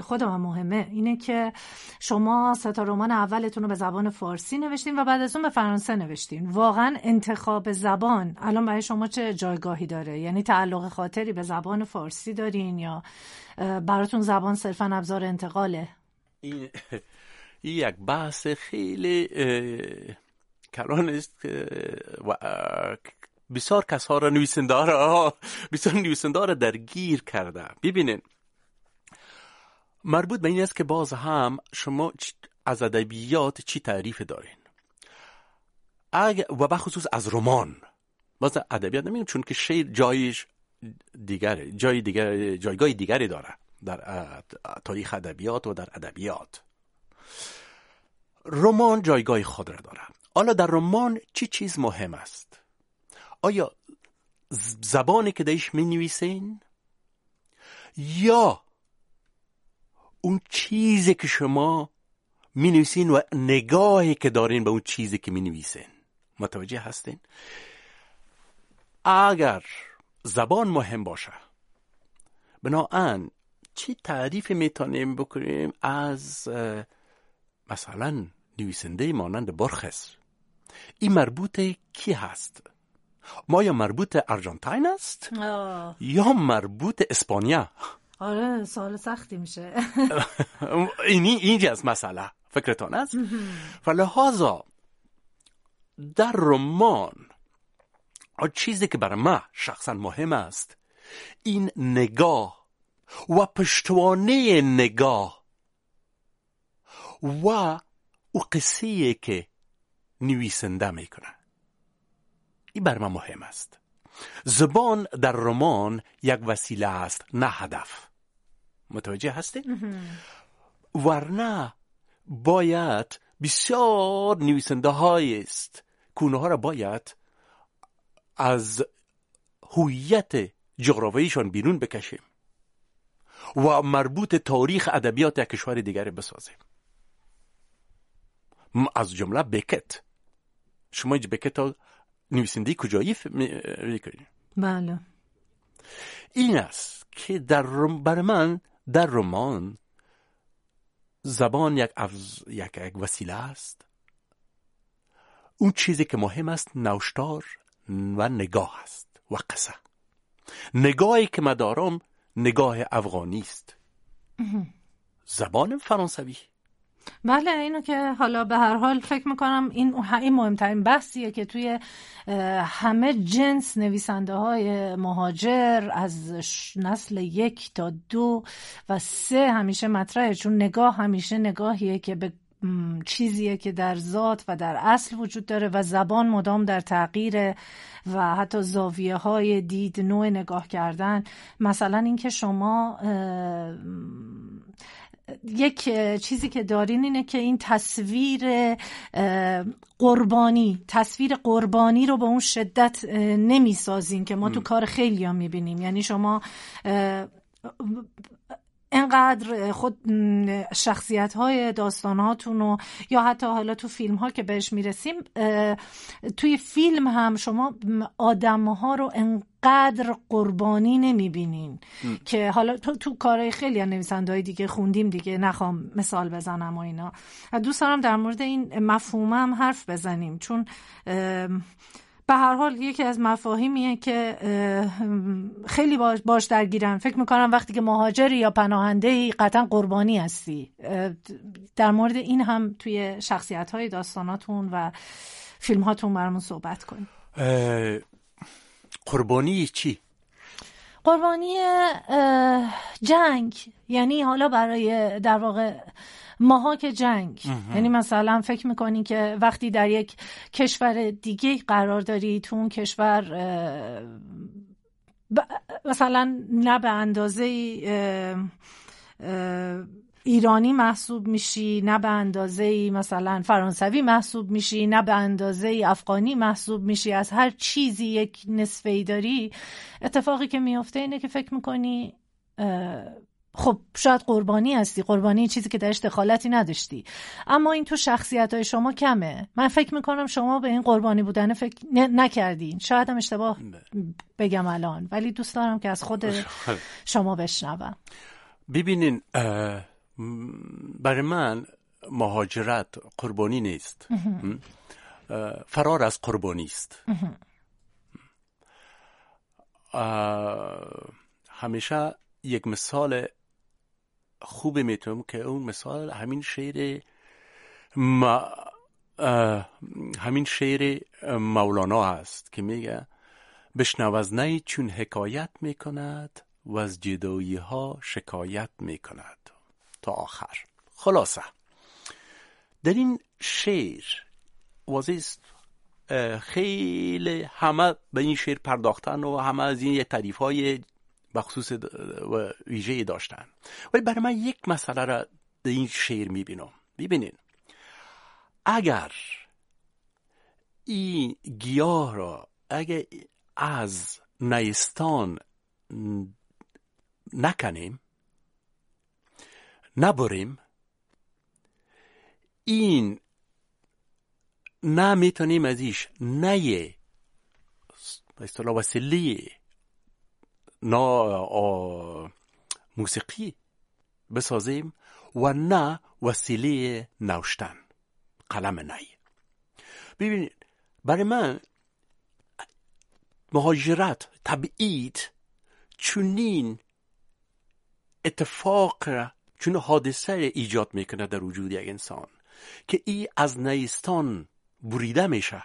خودم هم مهمه. اینه که شما ستا رمان اولتون رو به زبان فارسی نوشتین و بعد از اون به فرانسه نوشتین. واقعا انتخاب زبان الان برای شما چه جایگاهی داره؟ یعنی تعلق خاطری به زبان فارسی دارین یا براتون زبان صرفا ابزار انتقاله؟ این یک بحث خیلی کلان است و بسیار کسها را نویسنده را <laughs> بسیار نویسنده را درگیر کرده ببینین. مربوط به این است که باز هم شما از ادبیات چی تعریف دارین؟ و بخصوص از رمان. باز ادبیات نمیگم چون که شعر جایش دیگره جای دیگر جایگاه دیگری داره در تاریخ ادبیات و در ادبیات. رمان جایگاه خود را داره. حالا در رمان چی چیز مهم است؟ آیا زبانی که دیش می نویسین یا اون چیزی که شما می نویسین و نگاهی که دارین به اون چیزی که می نویسین متوجه هستین؟ اگر زبان مهم باشه بناهن چی تعریف می‌تونیم بکنیم از مثلا نویسنده مانند برخس این مربوط کی هست؟ ما یا مربوط ارژانتین است؟ یا مربوط اسپانیا؟ آره سال سختی میشه. <laughs> اینی اینجا از مسئله. فکرتان است؟ فلحاظا در رمان چیزی که برای ما شخصا مهم است این نگاه و پشتوانه نگاه و او قصه که نویسنده می‌کنه این بر من مهم است. زبان در رمان یک وسیله است نه هدف. متوجه هستی؟ ورنه باید بسیار نویسنده است که ها را باید از هویت جغرافیایشان بیرون بکشیم و مربوط تاریخ ادبیات یک کشور دیگری بسازیم. از جمله بکت. شما اینجا بکت نویسنده کجایی می‌کنید بله. این است که در بر من در رمان زبان یک, یک, یک وسیله است. اون چیزی که مهم است نوشتار و نگاه است و قصه. نگاهی که مدارم نگاه افغانی است. زبان فرانسوی. بله اینو که حالا به هر حال فکر می‌کنم این این مهمترین بحثیه که توی همه جنس نویسنده های مهاجر از نسل یک تا دو و سه همیشه مطرحه. چون نگاه همیشه نگاهیه که به چیزیه که در ذات و در اصل وجود داره و زبان مدام در تغییر و حتی زاویه های دید نوع نگاه کردن. مثلا اینکه شما یک چیزی که دارین اینه که این تصویر قربانی تصویر قربانی رو به اون شدت نمی‌سازین که ما تو کار خیلی ها می‌بینیم. یعنی شما انقدر خود شخصیت های داستان هاتون یا حتی حالا تو فیلم ها که بهش می‌رسیم توی فیلم هم شما آدم ها رو انقدر قربانی نمی‌بینین که حالا تو تو کارهای خیلی نویسنده های دیگه خوندیم دیگه نخوام مثال بزنم و اینا. دوست دارم در مورد این مفهومم حرف بزنیم چون به هر حال یکی از مفاهیمیه که خیلی باش, درگیرن. فکر می‌کنم وقتی که مهاجری یا پناهنده ای قطعا قربانی هستی. در مورد این هم توی شخصیت های داستاناتون و فیلم هاتون برامون صحبت کن قربانی چی؟ قربانی جنگ. یعنی حالا برای در واقع ماها که جنگ یعنی مثلا فکر می‌کنی که وقتی در یک کشور دیگه قرار داری تو اون کشور مثلا نه به اندازه ایرانی محسوب میشی نه به اندازه مثلا فرانسوی محسوب میشی نه به اندازه افغانی محسوب میشی. از هر چیزی یک نصفه ای داری. اتفاقی که میفته اینه که فکر می‌کنی خب شاید قربانی هستی. قربانی چیزی که درش دخالتی نداشتی. اما این تو شخصیت های شما کمه. من فکر می‌کنم شما به این قربانی بودن فکر نکردین. شاید هم اشتباه بگم الان. ولی دوست دارم که از خود <laughs> شما بشنوم. ببینین برای من مهاجرت قربانی نیست. فرار از قربانی است. همیشه یک مثال خوب می‌تونم که اون مثال همین شعر ما همین شعر مولانا است که میگه بشنو از نی چون حکایت می‌کند و از جدایی ها شکایت می‌کند. تا آخر. خلاصه. در این شعر واضح خیلی همه به این شعر پرداختن و همه از این تعریف های بخصوص و ویژه داشتن. ولی برای من یک مسئله را در این شعر می‌بینم. ببینین. اگر این گیاه را اگر از نیستان نکنیم نبریم این نه می‌تونیم ازش نه به اصطلاح نا موسیقی بسازیم و نه وسیله نوشتن. قلم نی. ببینید برای من مهاجرت تبعید چونین اتفاق چون حادثه ایجاد می‌کنه در وجود یک انسان که ای از نیستان بریده میشه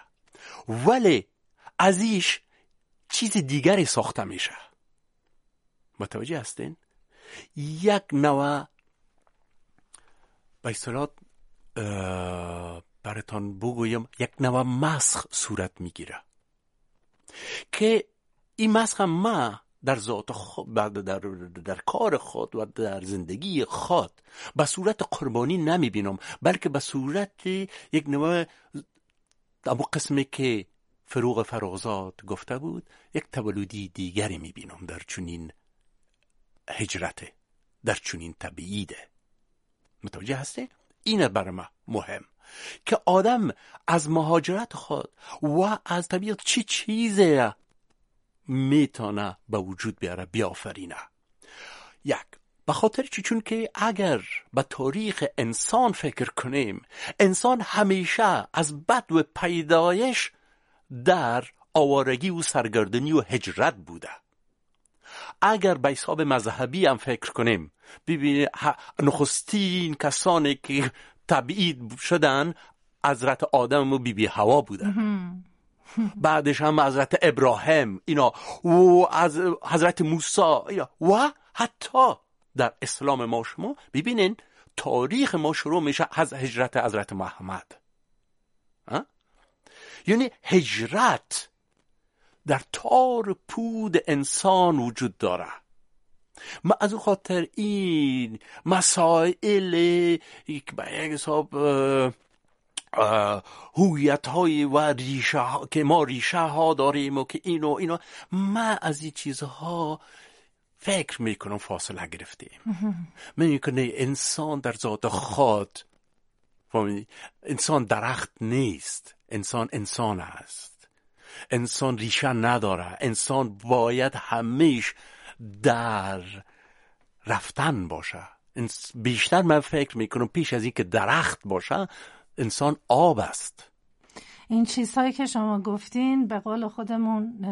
ولی ازیش چیز دیگری ساخته میشه. متوجه هستین؟ یک نوع به اصطلاح براتان بگویم یک نوع مسخ صورت می‌گیره که این مسخ ما در ذات خود در, در, در کار خود و در زندگی خود به صورت قربانی نمی بینم بلکه به صورت یک نوع اما قسمی که فروغ فرازاد گفته بود یک تولدی دیگری می بینم در چنین هجرته. در چنین تبعیده متوجه هسته؟ اینه بر ما مهم که آدم از مهاجرت خود و از طبیعت چی چیزی می‌تونه به وجود بیاره بیافرینه. یک به خاطر چی؟ چون که اگر به تاریخ انسان فکر کنیم انسان همیشه از بد و پیدایش در آوارگی و سرگردنی و هجرت بوده. اگر به حساب مذهبی هم فکر کنیم ببینید نخستین کسانی که تبعید شدن حضرت آدم و بیبی بی هوا بودن <laughs> بعدش هم حضرت ابراهیم اینا. و از حضرت موسی و حتی در اسلام ما شما ببینین تاریخ ما شروع میشه از هجرت حضرت محمد. یعنی هجرت در تار پود انسان وجود داره ما از خاطر این مسائل به یک حساب هویت های و ریشه ها که ما ریشه ها داریم و که اینو اینو ما از این چیزها فکر می‌کنم فاصله گرفتیم. می‌کنه انسان در ذات خود انسان درخت نیست. انسان انسان است. انسان ریشه نداره. انسان باید همیش در رفتن باشه. بیشتر من فکر می‌کنم پیش از اینکه درخت باشه انسان آب است. این چیزهایی که شما گفتین به قول خودمون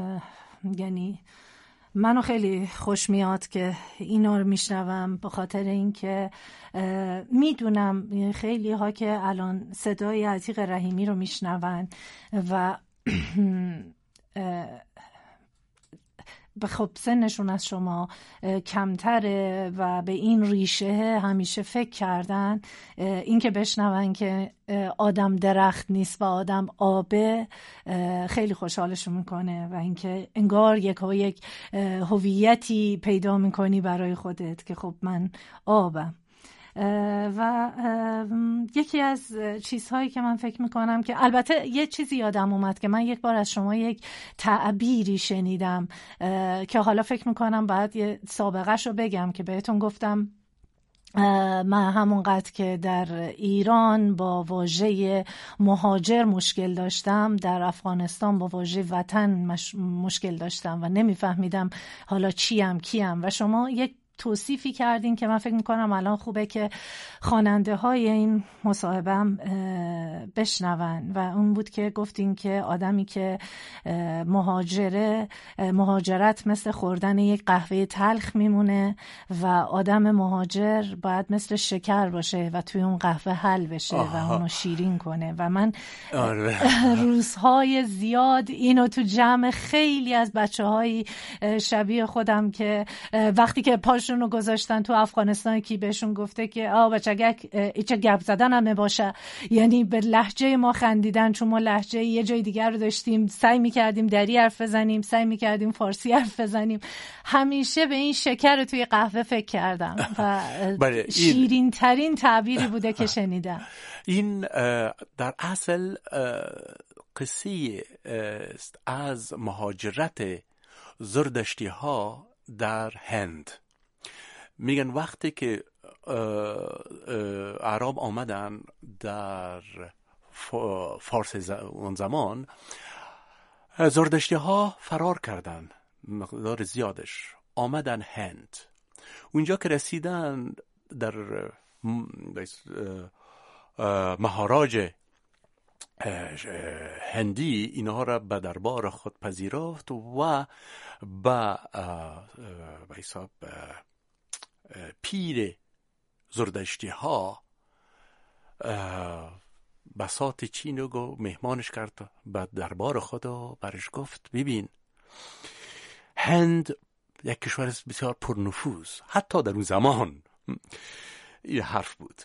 یعنی منو خیلی خوش میاد که اینا رو میشنوم به خاطر اینکه می‌دونم خیلی ها که الان صدای عتیق رحیمی رو میشنون و خب سنشون از شما کمتره و به این ریشه همیشه فکر کردن. اینکه بشنون که آدم درخت نیست و آدم آبه خیلی خوشحالشون می‌کنه و اینکه انگار یک یک هویتی پیدا می‌کنی برای خودت که خب من آبم. و یکی از چیزهایی که من فکر می‌کنم که البته یه چیزی یادم اومد که من یک بار از شما یک تعبیری شنیدم که حالا فکر می‌کنم باید یه سابقه رو بگم که بهتون گفتم. من همونقدر که در ایران با واژه مهاجر مشکل داشتم در افغانستان با واژه وطن مشکل داشتم و نمیفهمیدم حالا چیم کیم. و شما یک توصیفی کردین که من فکر می‌کنم الان خوبه که خواننده های این مصاحبم بشنون. و اون بود که گفتین که آدمی که مهاجره مهاجرت مثل خوردن یک قهوه تلخ میمونه و آدم مهاجر باید مثل شکر باشه و توی اون قهوه حل بشه و اونو شیرین کنه. و من آره. <laughs> روزهای زیاد اینو تو جمع خیلی از بچه های شبیه خودم که وقتی که پاشون رو گذاشتن تو افغانستان کی بهشون گفته که آ بچگک ایچه گپ زدن همه باشه. یعنی به لحجه ما خندیدن چون ما لحجه یه جای دیگر رو داشتیم. سعی می‌کردیم دری حرف بزنیم سعی می‌کردیم فارسی حرف بزنیم. همیشه به این شکر توی قهوه فکر کردم <laughs> و بله، شیرین ترین تعبیری بوده که <laughs> شنیدم. این در اصل قصه است از مهاجرت زردشتی ها در هند. میگن وقتی که عرب آمدن در فارس اون زمان زردشتی ها فرار کردن مقدار زیادش. آمدن هند. اونجا که رسیدن در مهاراج هندی اینها را به دربار خود پذیرفت و به حساب پیر زردشتی ها بساط چین رو مهمانش کرد به دربار خود و برش گفت ببین هند یک کشور بسیار پرنفوذ حتی در اون زمان. این حرف بود.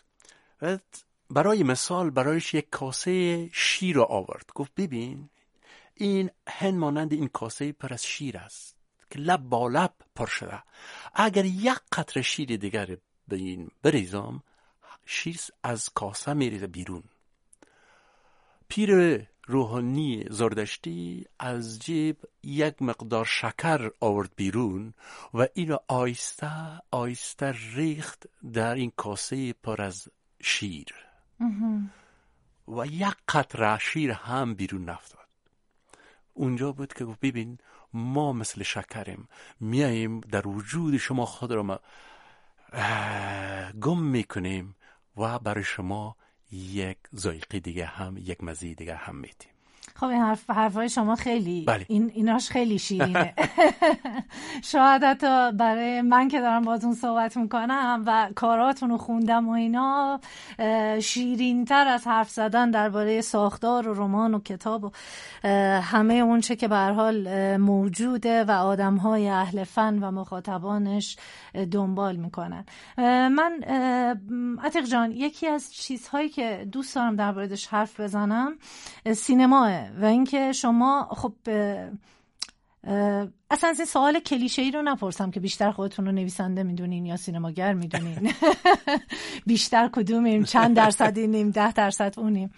برای مثال برایش یک کاسه شیر آورد. گفت ببین این هند مانند این کاسه پر از شیر است. لب با لب پر شده اگر یک قطره شیر دیگر به این بریزم شیر از کاسه میریزه بیرون. پیر روحانی زردشتی از جیب یک مقدار شکر آورد بیرون و این آیسته آیسته ریخت در این کاسه پر از شیر. و یک قطره شیر هم بیرون نفتاد اونجا بود که گفت ببین ما مثل شکریم میاییم در وجود شما خود را گم می‌کنیم و برای شما یک ذایقه دیگه هم یک مزه دیگه هم میتیم خب این حرف حرفای شما خیلی بله. این ایناش خیلی شیرینه <laughs> شاید حتی برای من که دارم باتون صحبت می‌کنم و کاراتون رو خوندم و اینا شیرین تر از حرف زدن درباره ساختار و رمان و کتاب و همه اونچه که به حال موجوده و آدم های اهل فن و مخاطبانش دنبال می‌کنن من عتیق جان یکی از چیزهایی که دوست دارم در حرف بزنم سینماه و اینکه شما خب اصلا از این سوال کلیشه ای رو نپرسم که بیشتر خودتون رو نویسنده می‌دونین یا سینماگر می‌دونین. <laughs> بیشتر کدومیم؟ چند درصد اینیم ده درصد اونیم.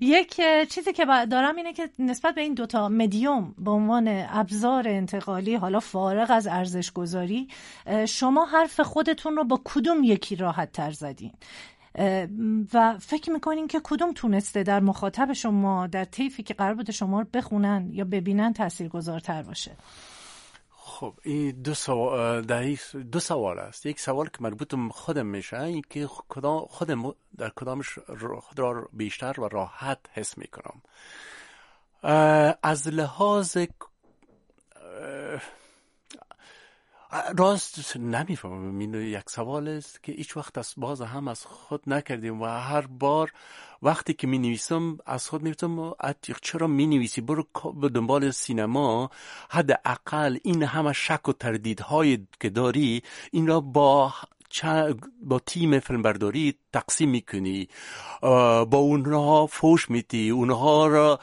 یک چیزی که دارم اینه که نسبت به این دوتا مدیوم به عنوان ابزار انتقالی حالا فارغ از ارزش گذاری شما حرف خودتون رو با کدوم یکی راحت تر زدین؟ و فکر می‌کنین که کدوم تونسته در مخاطب شما در طیفی که قرار بوده شما رو بخونن یا ببینن تاثیرگذارتر باشه؟ خب این دو سوال, دو سوال است. یک سوال که مربوط خودم میشه این که خودم در کدامش خود را بیشتر و راحت حس می‌کنم. از لحاظ راست نمی‌فهمم. این یک سوال است که هیچ وقت از باز هم از خود نکردیم و هر بار وقتی که می نویسم از خود میفتم چرا می نویسی برو به دنبال سینما. حداقل این همه شک و تردیدهای که داری این را با با تیم فیلمبرداری تقسیم می‌کنی. با اونها فوش میدی اونها را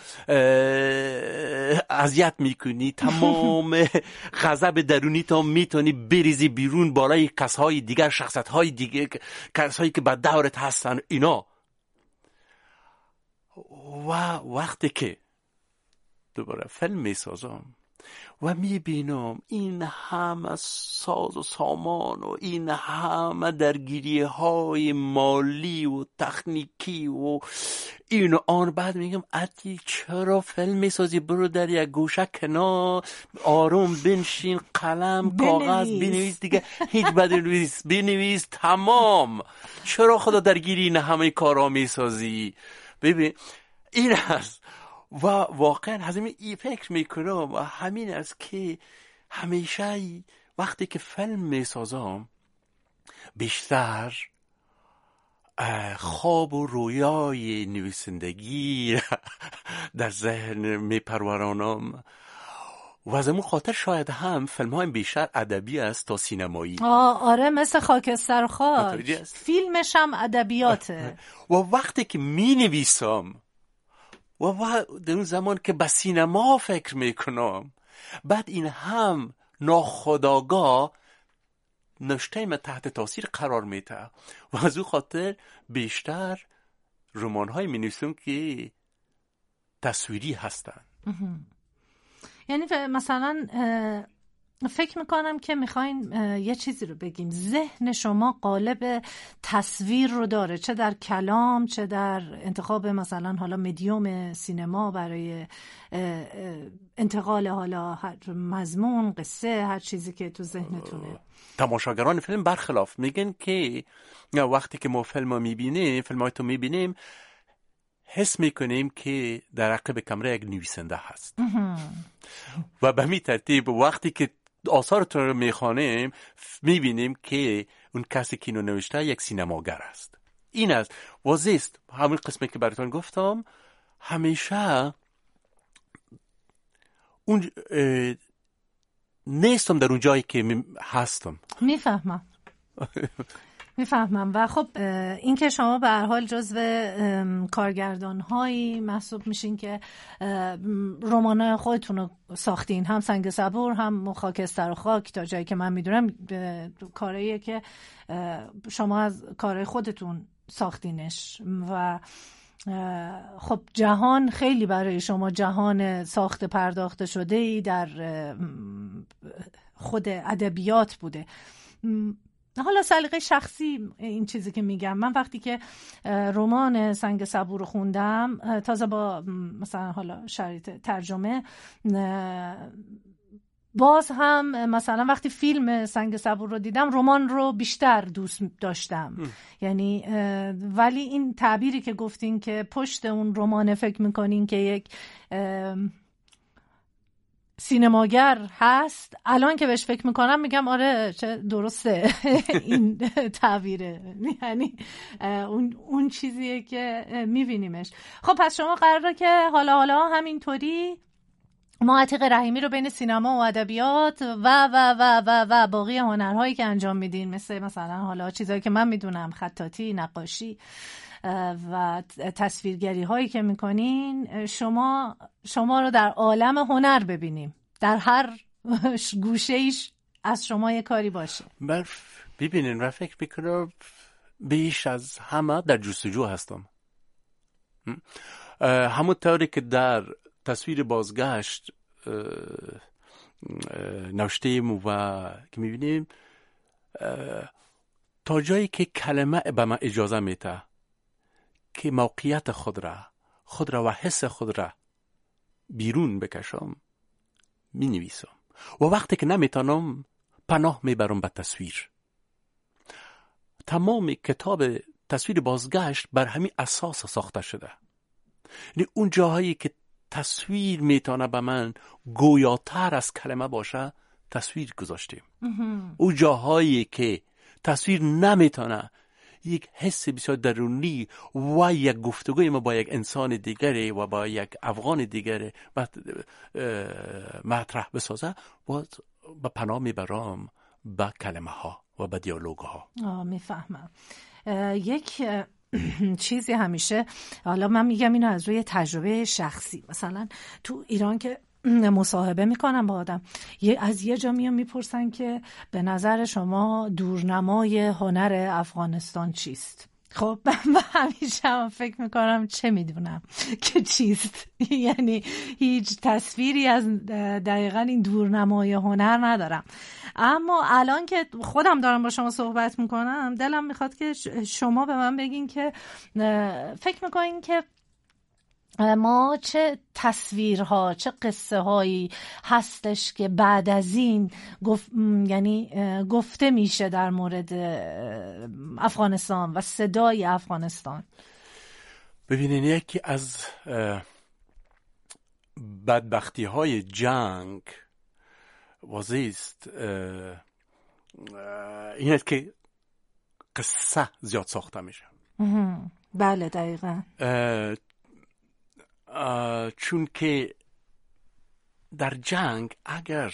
اذیت می‌کنی. تمام <laughs> غضب درونی تا می‌تونی بریزی بیرون بالای کسهای دیگر شخصت های دیگر کسهایی که به دورت هستن. اینا. و وقتی که دوباره فیلم می‌سازم و می‌بینم این همه ساز و سامان و این همه درگیری های مالی و تکنیکی و این و آن. بعد میگم اتی چرا فیلم می‌سازی؟ برو در یک گوشه کنار آروم بنشین قلم کاغذ بنویس. دیگه. هیچ بنویس بنویس. تمام. چرا خدا درگیری این همه کارا می‌سازی؟ ببین این هست. و واقعا همین ای فکر می‌کنم و همین است که همیشه وقتی که فیلم می‌سازم بیشتر خواب و رویای نویسندگی <laughs> در ذهن میپرورانم. و از خاطر شاید هم فیلم های بیشتر ادبی است تا سینمایی. آره مثل خاکستر خاک. فیلمش هم ادبیاته. <laughs> و وقتی که می نویسم و در اون زمان که به سینما فکر می‌کنم بعد این هم ناخداگاه نشته من تحت تاثیر قرار میته و از او خاطر بیشتر رمان های می که تصویری هستن. یعنی مثلا فکر می‌کنم که می‌خواین یه چیزی رو بگیم. ذهن شما قالب تصویر رو داره چه در کلام چه در انتخاب مثلا حالا مدیوم سینما برای انتقال حالا هر مضمون قصه هر چیزی که تو ذهنتونه. تماشاگران فیلم برخلاف میگن که وقتی که ما فیلم رو می‌بینیم فیلم های تو می‌بینیم حس می‌کنیم که در عقب کمره یک نویسنده هست. و به می ترتیب وقتی که آثارتون رو می‌خوانیم می‌بینیم که اون کسی که اینو نوشته یک سینماگر است. این است. واضح است همون قسمی که براتون گفتم همیشه اون نیستم در اون جایی که هستم. می‌فهمم. <laughs> می‌فهمم. و خب این که شما به هر حال جزو کارگردان هایی محسوب میشین که رمان خودتون رو ساختین. هم سنگ صبور هم خاکستر و خاک تا جایی که من می‌دونم کاریه که شما از کارهای خودتون ساختینش. و خب جهان خیلی برای شما جهان ساخت پرداخته شده ای در خود ادبیات بوده. حالا سلیقه شخصی این چیزی که میگم. من وقتی که رمان سنگ صبور رو خوندم تازه با مثلا حالا شرایط ترجمه باز هم مثلا وقتی فیلم سنگ صبور رو دیدم رمان رو بیشتر دوست داشتم. یعنی ولی این تعبیری که گفتین که پشت اون رمان فکر می‌کنین که یک سینماگر هست. الان که بهش فکر می‌کنم میگم آره چه درسته. <laughs> این تعبیره. یعنی اون, اون چیزیه که میبینیمش. خب پس شما قراره که حالا حالا همینطوری ما عتیق رحیمی رو بین سینما و ادبیات و و و و و باقی هنرهایی که انجام میدین مثل مثلا حالا چیزهایی که من می‌دونم خطاطی نقاشی و تصویرگری هایی که می‌کنین شما شما رو در عالم هنر ببینیم. در هر گوشه ایش از شما یه کاری باشه. ببینین و فکر می‌کنم بیش از همه در جستجو هستم. همونطوری که در تصویر بازگشت نوشتیم و که می‌بینیم تا جایی که کلمه به من اجازه میته که موقعیت خود را خود را و حس خود را بیرون بکشم می نویسم و وقتی که نمی‌تونم پناه می‌برم به تصویر. تمام کتاب تصویر بازگشت بر همین اساس ساخته شده. یعنی اون جاهایی که تصویر می‌تونه به من گویاتر از کلمه باشه تصویر گذاشتیم. اون جاهایی که تصویر نمی‌تونه یک حس بسیار درونی و یک گفتگوی ما با یک انسان دیگری و با یک افغان دیگری مطرح بسازه و به پناه می‌برم به کلمه ها و به دیالوگ ها می‌فهمم. یک <clears throat> چیزی همیشه حالا من میگم اینو از روی تجربه شخصی. مثلا تو ایران که <clears throat> مصاحبه می‌کنم با آدم. از یه جا میان می‌پرسن که به نظر شما دورنمای هنر افغانستان چیست؟ خب <laughs> من همیشه هم فکر می‌کنم چه می‌دونم <laughs> که چیست. <laughs> یعنی هیچ تصویری از دقیقا این دورنمای هنر ندارم. اما الان که خودم دارم با شما صحبت می‌کنم دلم می‌خواد که شما به من بگین که فکر می‌کنین که ما چه تصویرها چه قصه هایی هستش که بعد از این گف... یعنی گفته میشه در مورد افغانستان و صدای افغانستان. ببینین یکی از بدبختی های جنگ واضح است این است که قصه زیاد ساخته میشه. بله دقیقا. چون که در جنگ اگر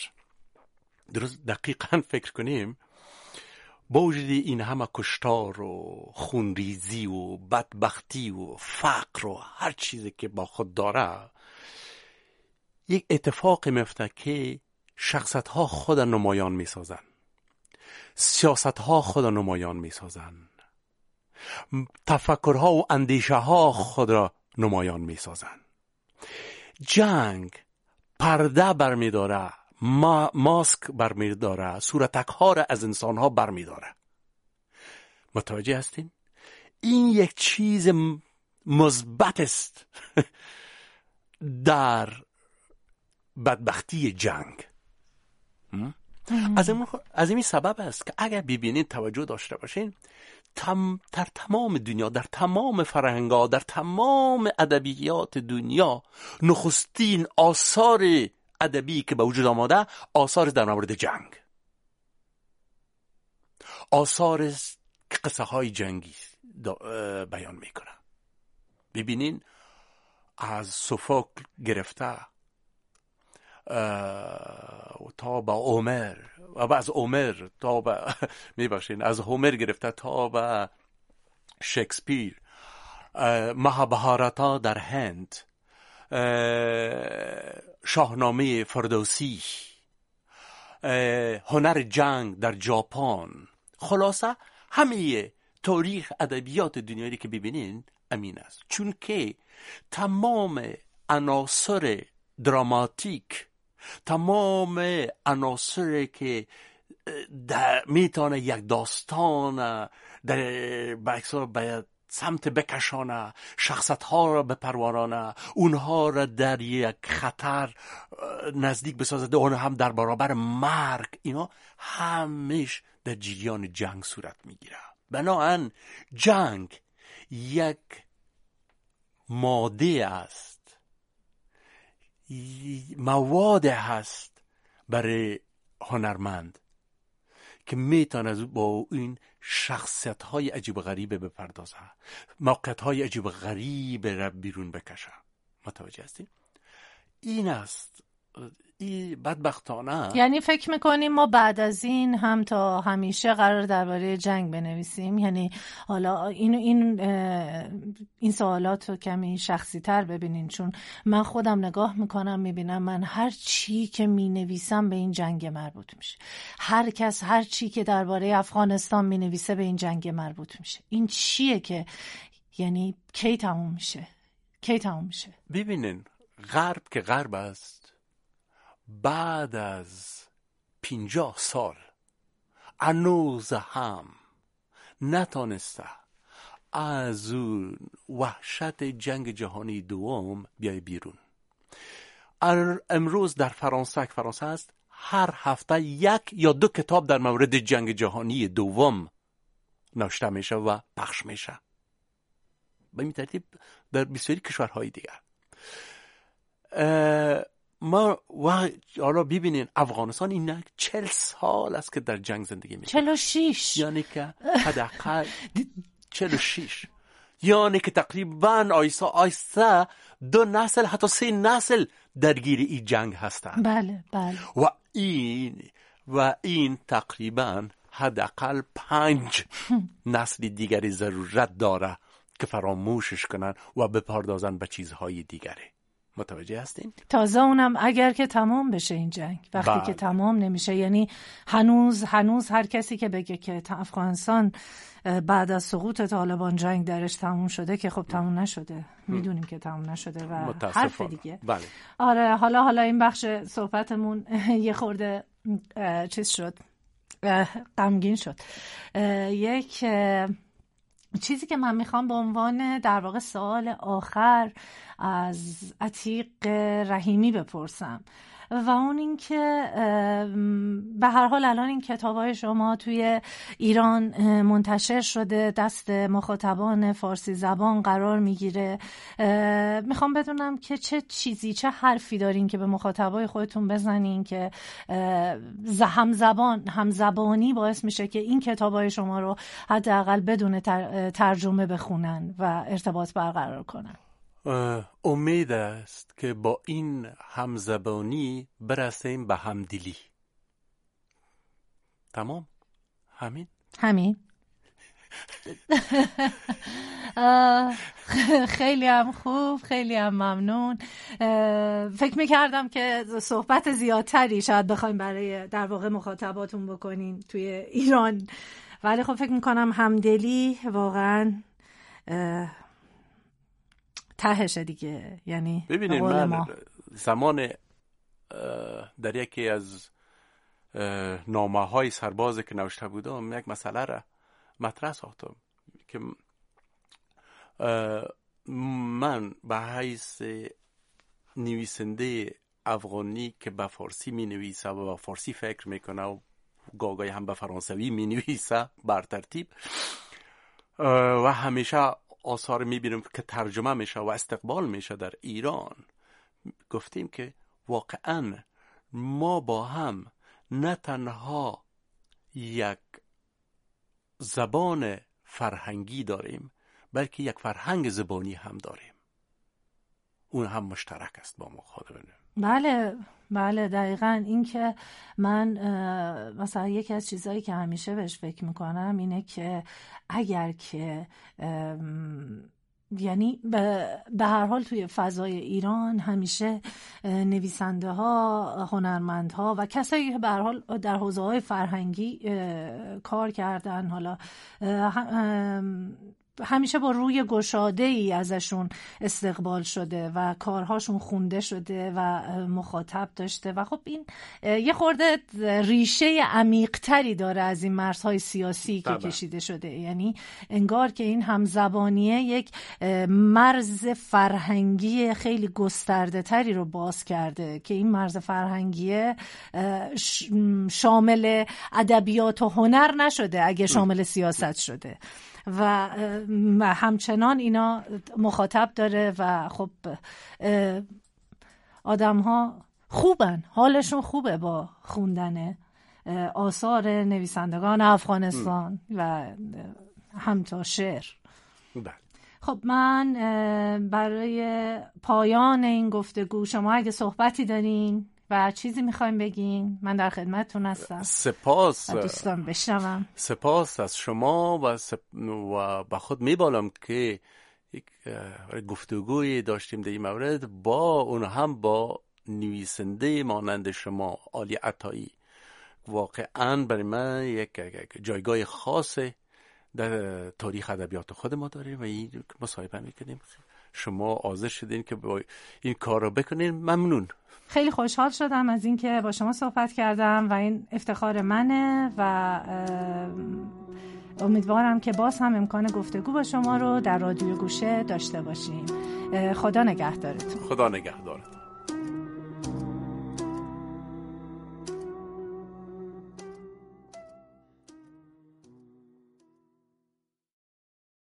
درست دقیقا فکر کنیم با وجود این همه کشتار و خونریزی و بدبختی و فقر و هر چیزی که با خود داره یک اتفاق میفته که شخصت ها خود نمایان می‌سازن. سیاست ها خود نمایان می‌سازن. تفکرها و اندیشه ها خود را نمایان می‌سازن. جنگ پرده برمیداره ما ماسک برمیداره صورتک ها را از انسان ها برمیداره. متوجه هستین؟ این یک چیز مثبت است <laughs> در بدبختی جنگ. از این, از این سبب است که اگر ببینید توجه داشته باشین تم در تمام دنیا در تمام فرهنگا در تمام ادبیات دنیا نخستین آثار ادبی که به وجود آمده آثار در مورد جنگ. آثار قصه های جنگی بیان می‌کنه. ببینین از سوفوکل گرفته تا به عمر. و از عمر تا به <laughs> می‌باشین. از هومر گرفته تا به شکسپیر. مهابهارتا در هند. شاهنامه فردوسی. هنر جنگ در ژاپن خلاصه همه تاریخ ادبیات دنیایی که ببینین امین است. چون که تمام عناصر دراماتیک تمام عناصری که می‌تونه یک داستان در به سمت بکشانه شخصت ها را بپروارانه اونها را در یک خطر نزدیک بسازد اون هم در برابر مرگ. اینا همیش در جریان جنگ صورت می‌گیره. بناهن جنگ یک ماده است. مواد هست برای هنرمند که می‌تونه با این شخصیت های عجیب غریبه بپردازه موقعیت های عجیب غریبه را بیرون بکشه متوجه هستی؟ این است بدبختانه. یعنی فکر می‌کنیم ما بعد از این هم تا همیشه قرار درباره جنگ بنویسیم. یعنی حالا این این این سوالات رو کمی شخصی تر ببینین. چون من خودم نگاه می‌کنم می‌بینم من هر چی که می‌نویسم به این جنگ مربوط میشه. هر کس هر چی که درباره افغانستان می‌نویسه به این جنگ مربوط میشه. این چیه که؟ یعنی کی تموم میشه؟ کی تموم میشه؟ ببینین غرب که غرب است بعد از پینجاه سال انوز هم نتانسته از اون وحشت جنگ جهانی دوم بیای بیرون. امروز در فرانسه که فرانسه است هر هفته یک یا دو کتاب در مورد جنگ جهانی دوم نوشته میشه و پخش میشه. به این ترتیب در بسیاری کشورهای دیگر. ما و حالا ببینین افغانستان این چل سال است که در جنگ زندگی می‌کنه. چل و شیش. یعنی که <laughs> حداقل چل و شیش. یعنی که تقریبا آیسا آیسا دو نسل حتی سه نسل درگیر این جنگ هستند. بله بله. و این و این تقریبا حداقل پنج <laughs> نسل دیگری ضرورت داره که فراموشش کنن و بپردازن به چیزهای دیگری. متوجه هستین؟ تازه اونم اگر که تمام بشه این جنگ. وقتی بله. که تمام نمیشه. یعنی هنوز هنوز هر کسی که بگه که افغانستان بعد از سقوط طالبان جنگ درش تموم شده که خب تموم نشده. می‌دونیم که تموم نشده و حرف دیگه. بله. آره حالا حالا این بخش صحبتمون <laughs> یه خورده چیز شد. غمگین شد. یک چیزی که من می‌خوام به عنوان در واقع سوال آخر از عتیق رحیمی بپرسم. و اون اینکه به هر حال الان این کتاب های شما توی ایران منتشر شده دست مخاطبان فارسی زبان قرار می‌گیره. می‌خوام بدونم که چه چیزی چه حرفی دارین که به مخاطبای خودتون بزنین که هم زبان هم زبانی باعث میشه که این کتاب های شما رو حداقل بدون ترجمه بخونن و ارتباط برقرار کنن. امید است که با این همزبانی برسیم به همدلی. تمام؟ همین؟ همین. <laughs> خیلی هم خوب خیلی هم ممنون. فکر می‌کردم که صحبت زیادتری شاید بخوایم برای در واقع مخاطباتون بکنین توی ایران. ولی خب فکر می‌کنم همدلی واقعا تهشه دیگه. یعنی ببینید من زمان در یکی از نامه های سرباز که نوشته بودم یک مسئله را مطرح ساختم که من به حیث نویسنده افغانی که به فارسی می نویسه و به فارسی فکر می‌کنه و گاگای هم به فرانسوی می نویسه بر ترتیب و همیشه آثار می‌بینیم که ترجمه میشه و استقبال میشه در ایران. گفتیم که واقعا ما با هم نه تنها یک زبان فرهنگی داریم بلکه یک فرهنگ زبانی هم داریم. اون هم مشترک است با ما خودمون بله بله دقیقا. این که من مثلا یکی از چیزهایی که همیشه بهش فکر می‌کنم اینه که اگر که یعنی به هر حال توی فضای ایران همیشه نویسنده ها هنرمندها و کسایی که به هر حال در حوزه های فرهنگی کار کردن حالا همیشه با روی گشاده ای ازشون استقبال شده و کارهاشون خونده شده و مخاطب داشته. و خب این یه خورده ریشه عمیقتری داره از این مرزهای سیاسی که کشیده شده. یعنی انگار که این همزبانیه یک مرز فرهنگی خیلی گسترده تری رو باز کرده که این مرز فرهنگی شامل ادبیات و هنر نشده اگه شامل سیاست شده. و همچنان اینا مخاطب داره و خب آدم ها خوبن حالشون خوبه با خوندن آثار نویسندگان افغانستان و همتا شعر بله. خب من برای پایان این گفتگو شما اگه صحبتی دارین و چیزی می‌خوایم بگین؟ من در خدمتتون هستم. سپاس. دوستان بشنوم. سپاس از شما و, سپ... و به خود میبالم که یک گفتگوی داشتیم در این مورد با اون هم با نویسنده مانند شما آلی عطایی. واقعا برای من یک جایگاه خاصه در تاریخ ادبیات خود ما داریم و این مصاحبه می‌کنیم. شما حاضر شدین که با این کار رو بکنین. ممنون. خیلی خوشحال شدم از اینکه با شما صحبت کردم و این افتخار منه و امیدوارم که باز هم امکان گفتگو با شما رو در رادیو گوشه داشته باشیم. خدا نگهدارتون. خدا نگهدارتون.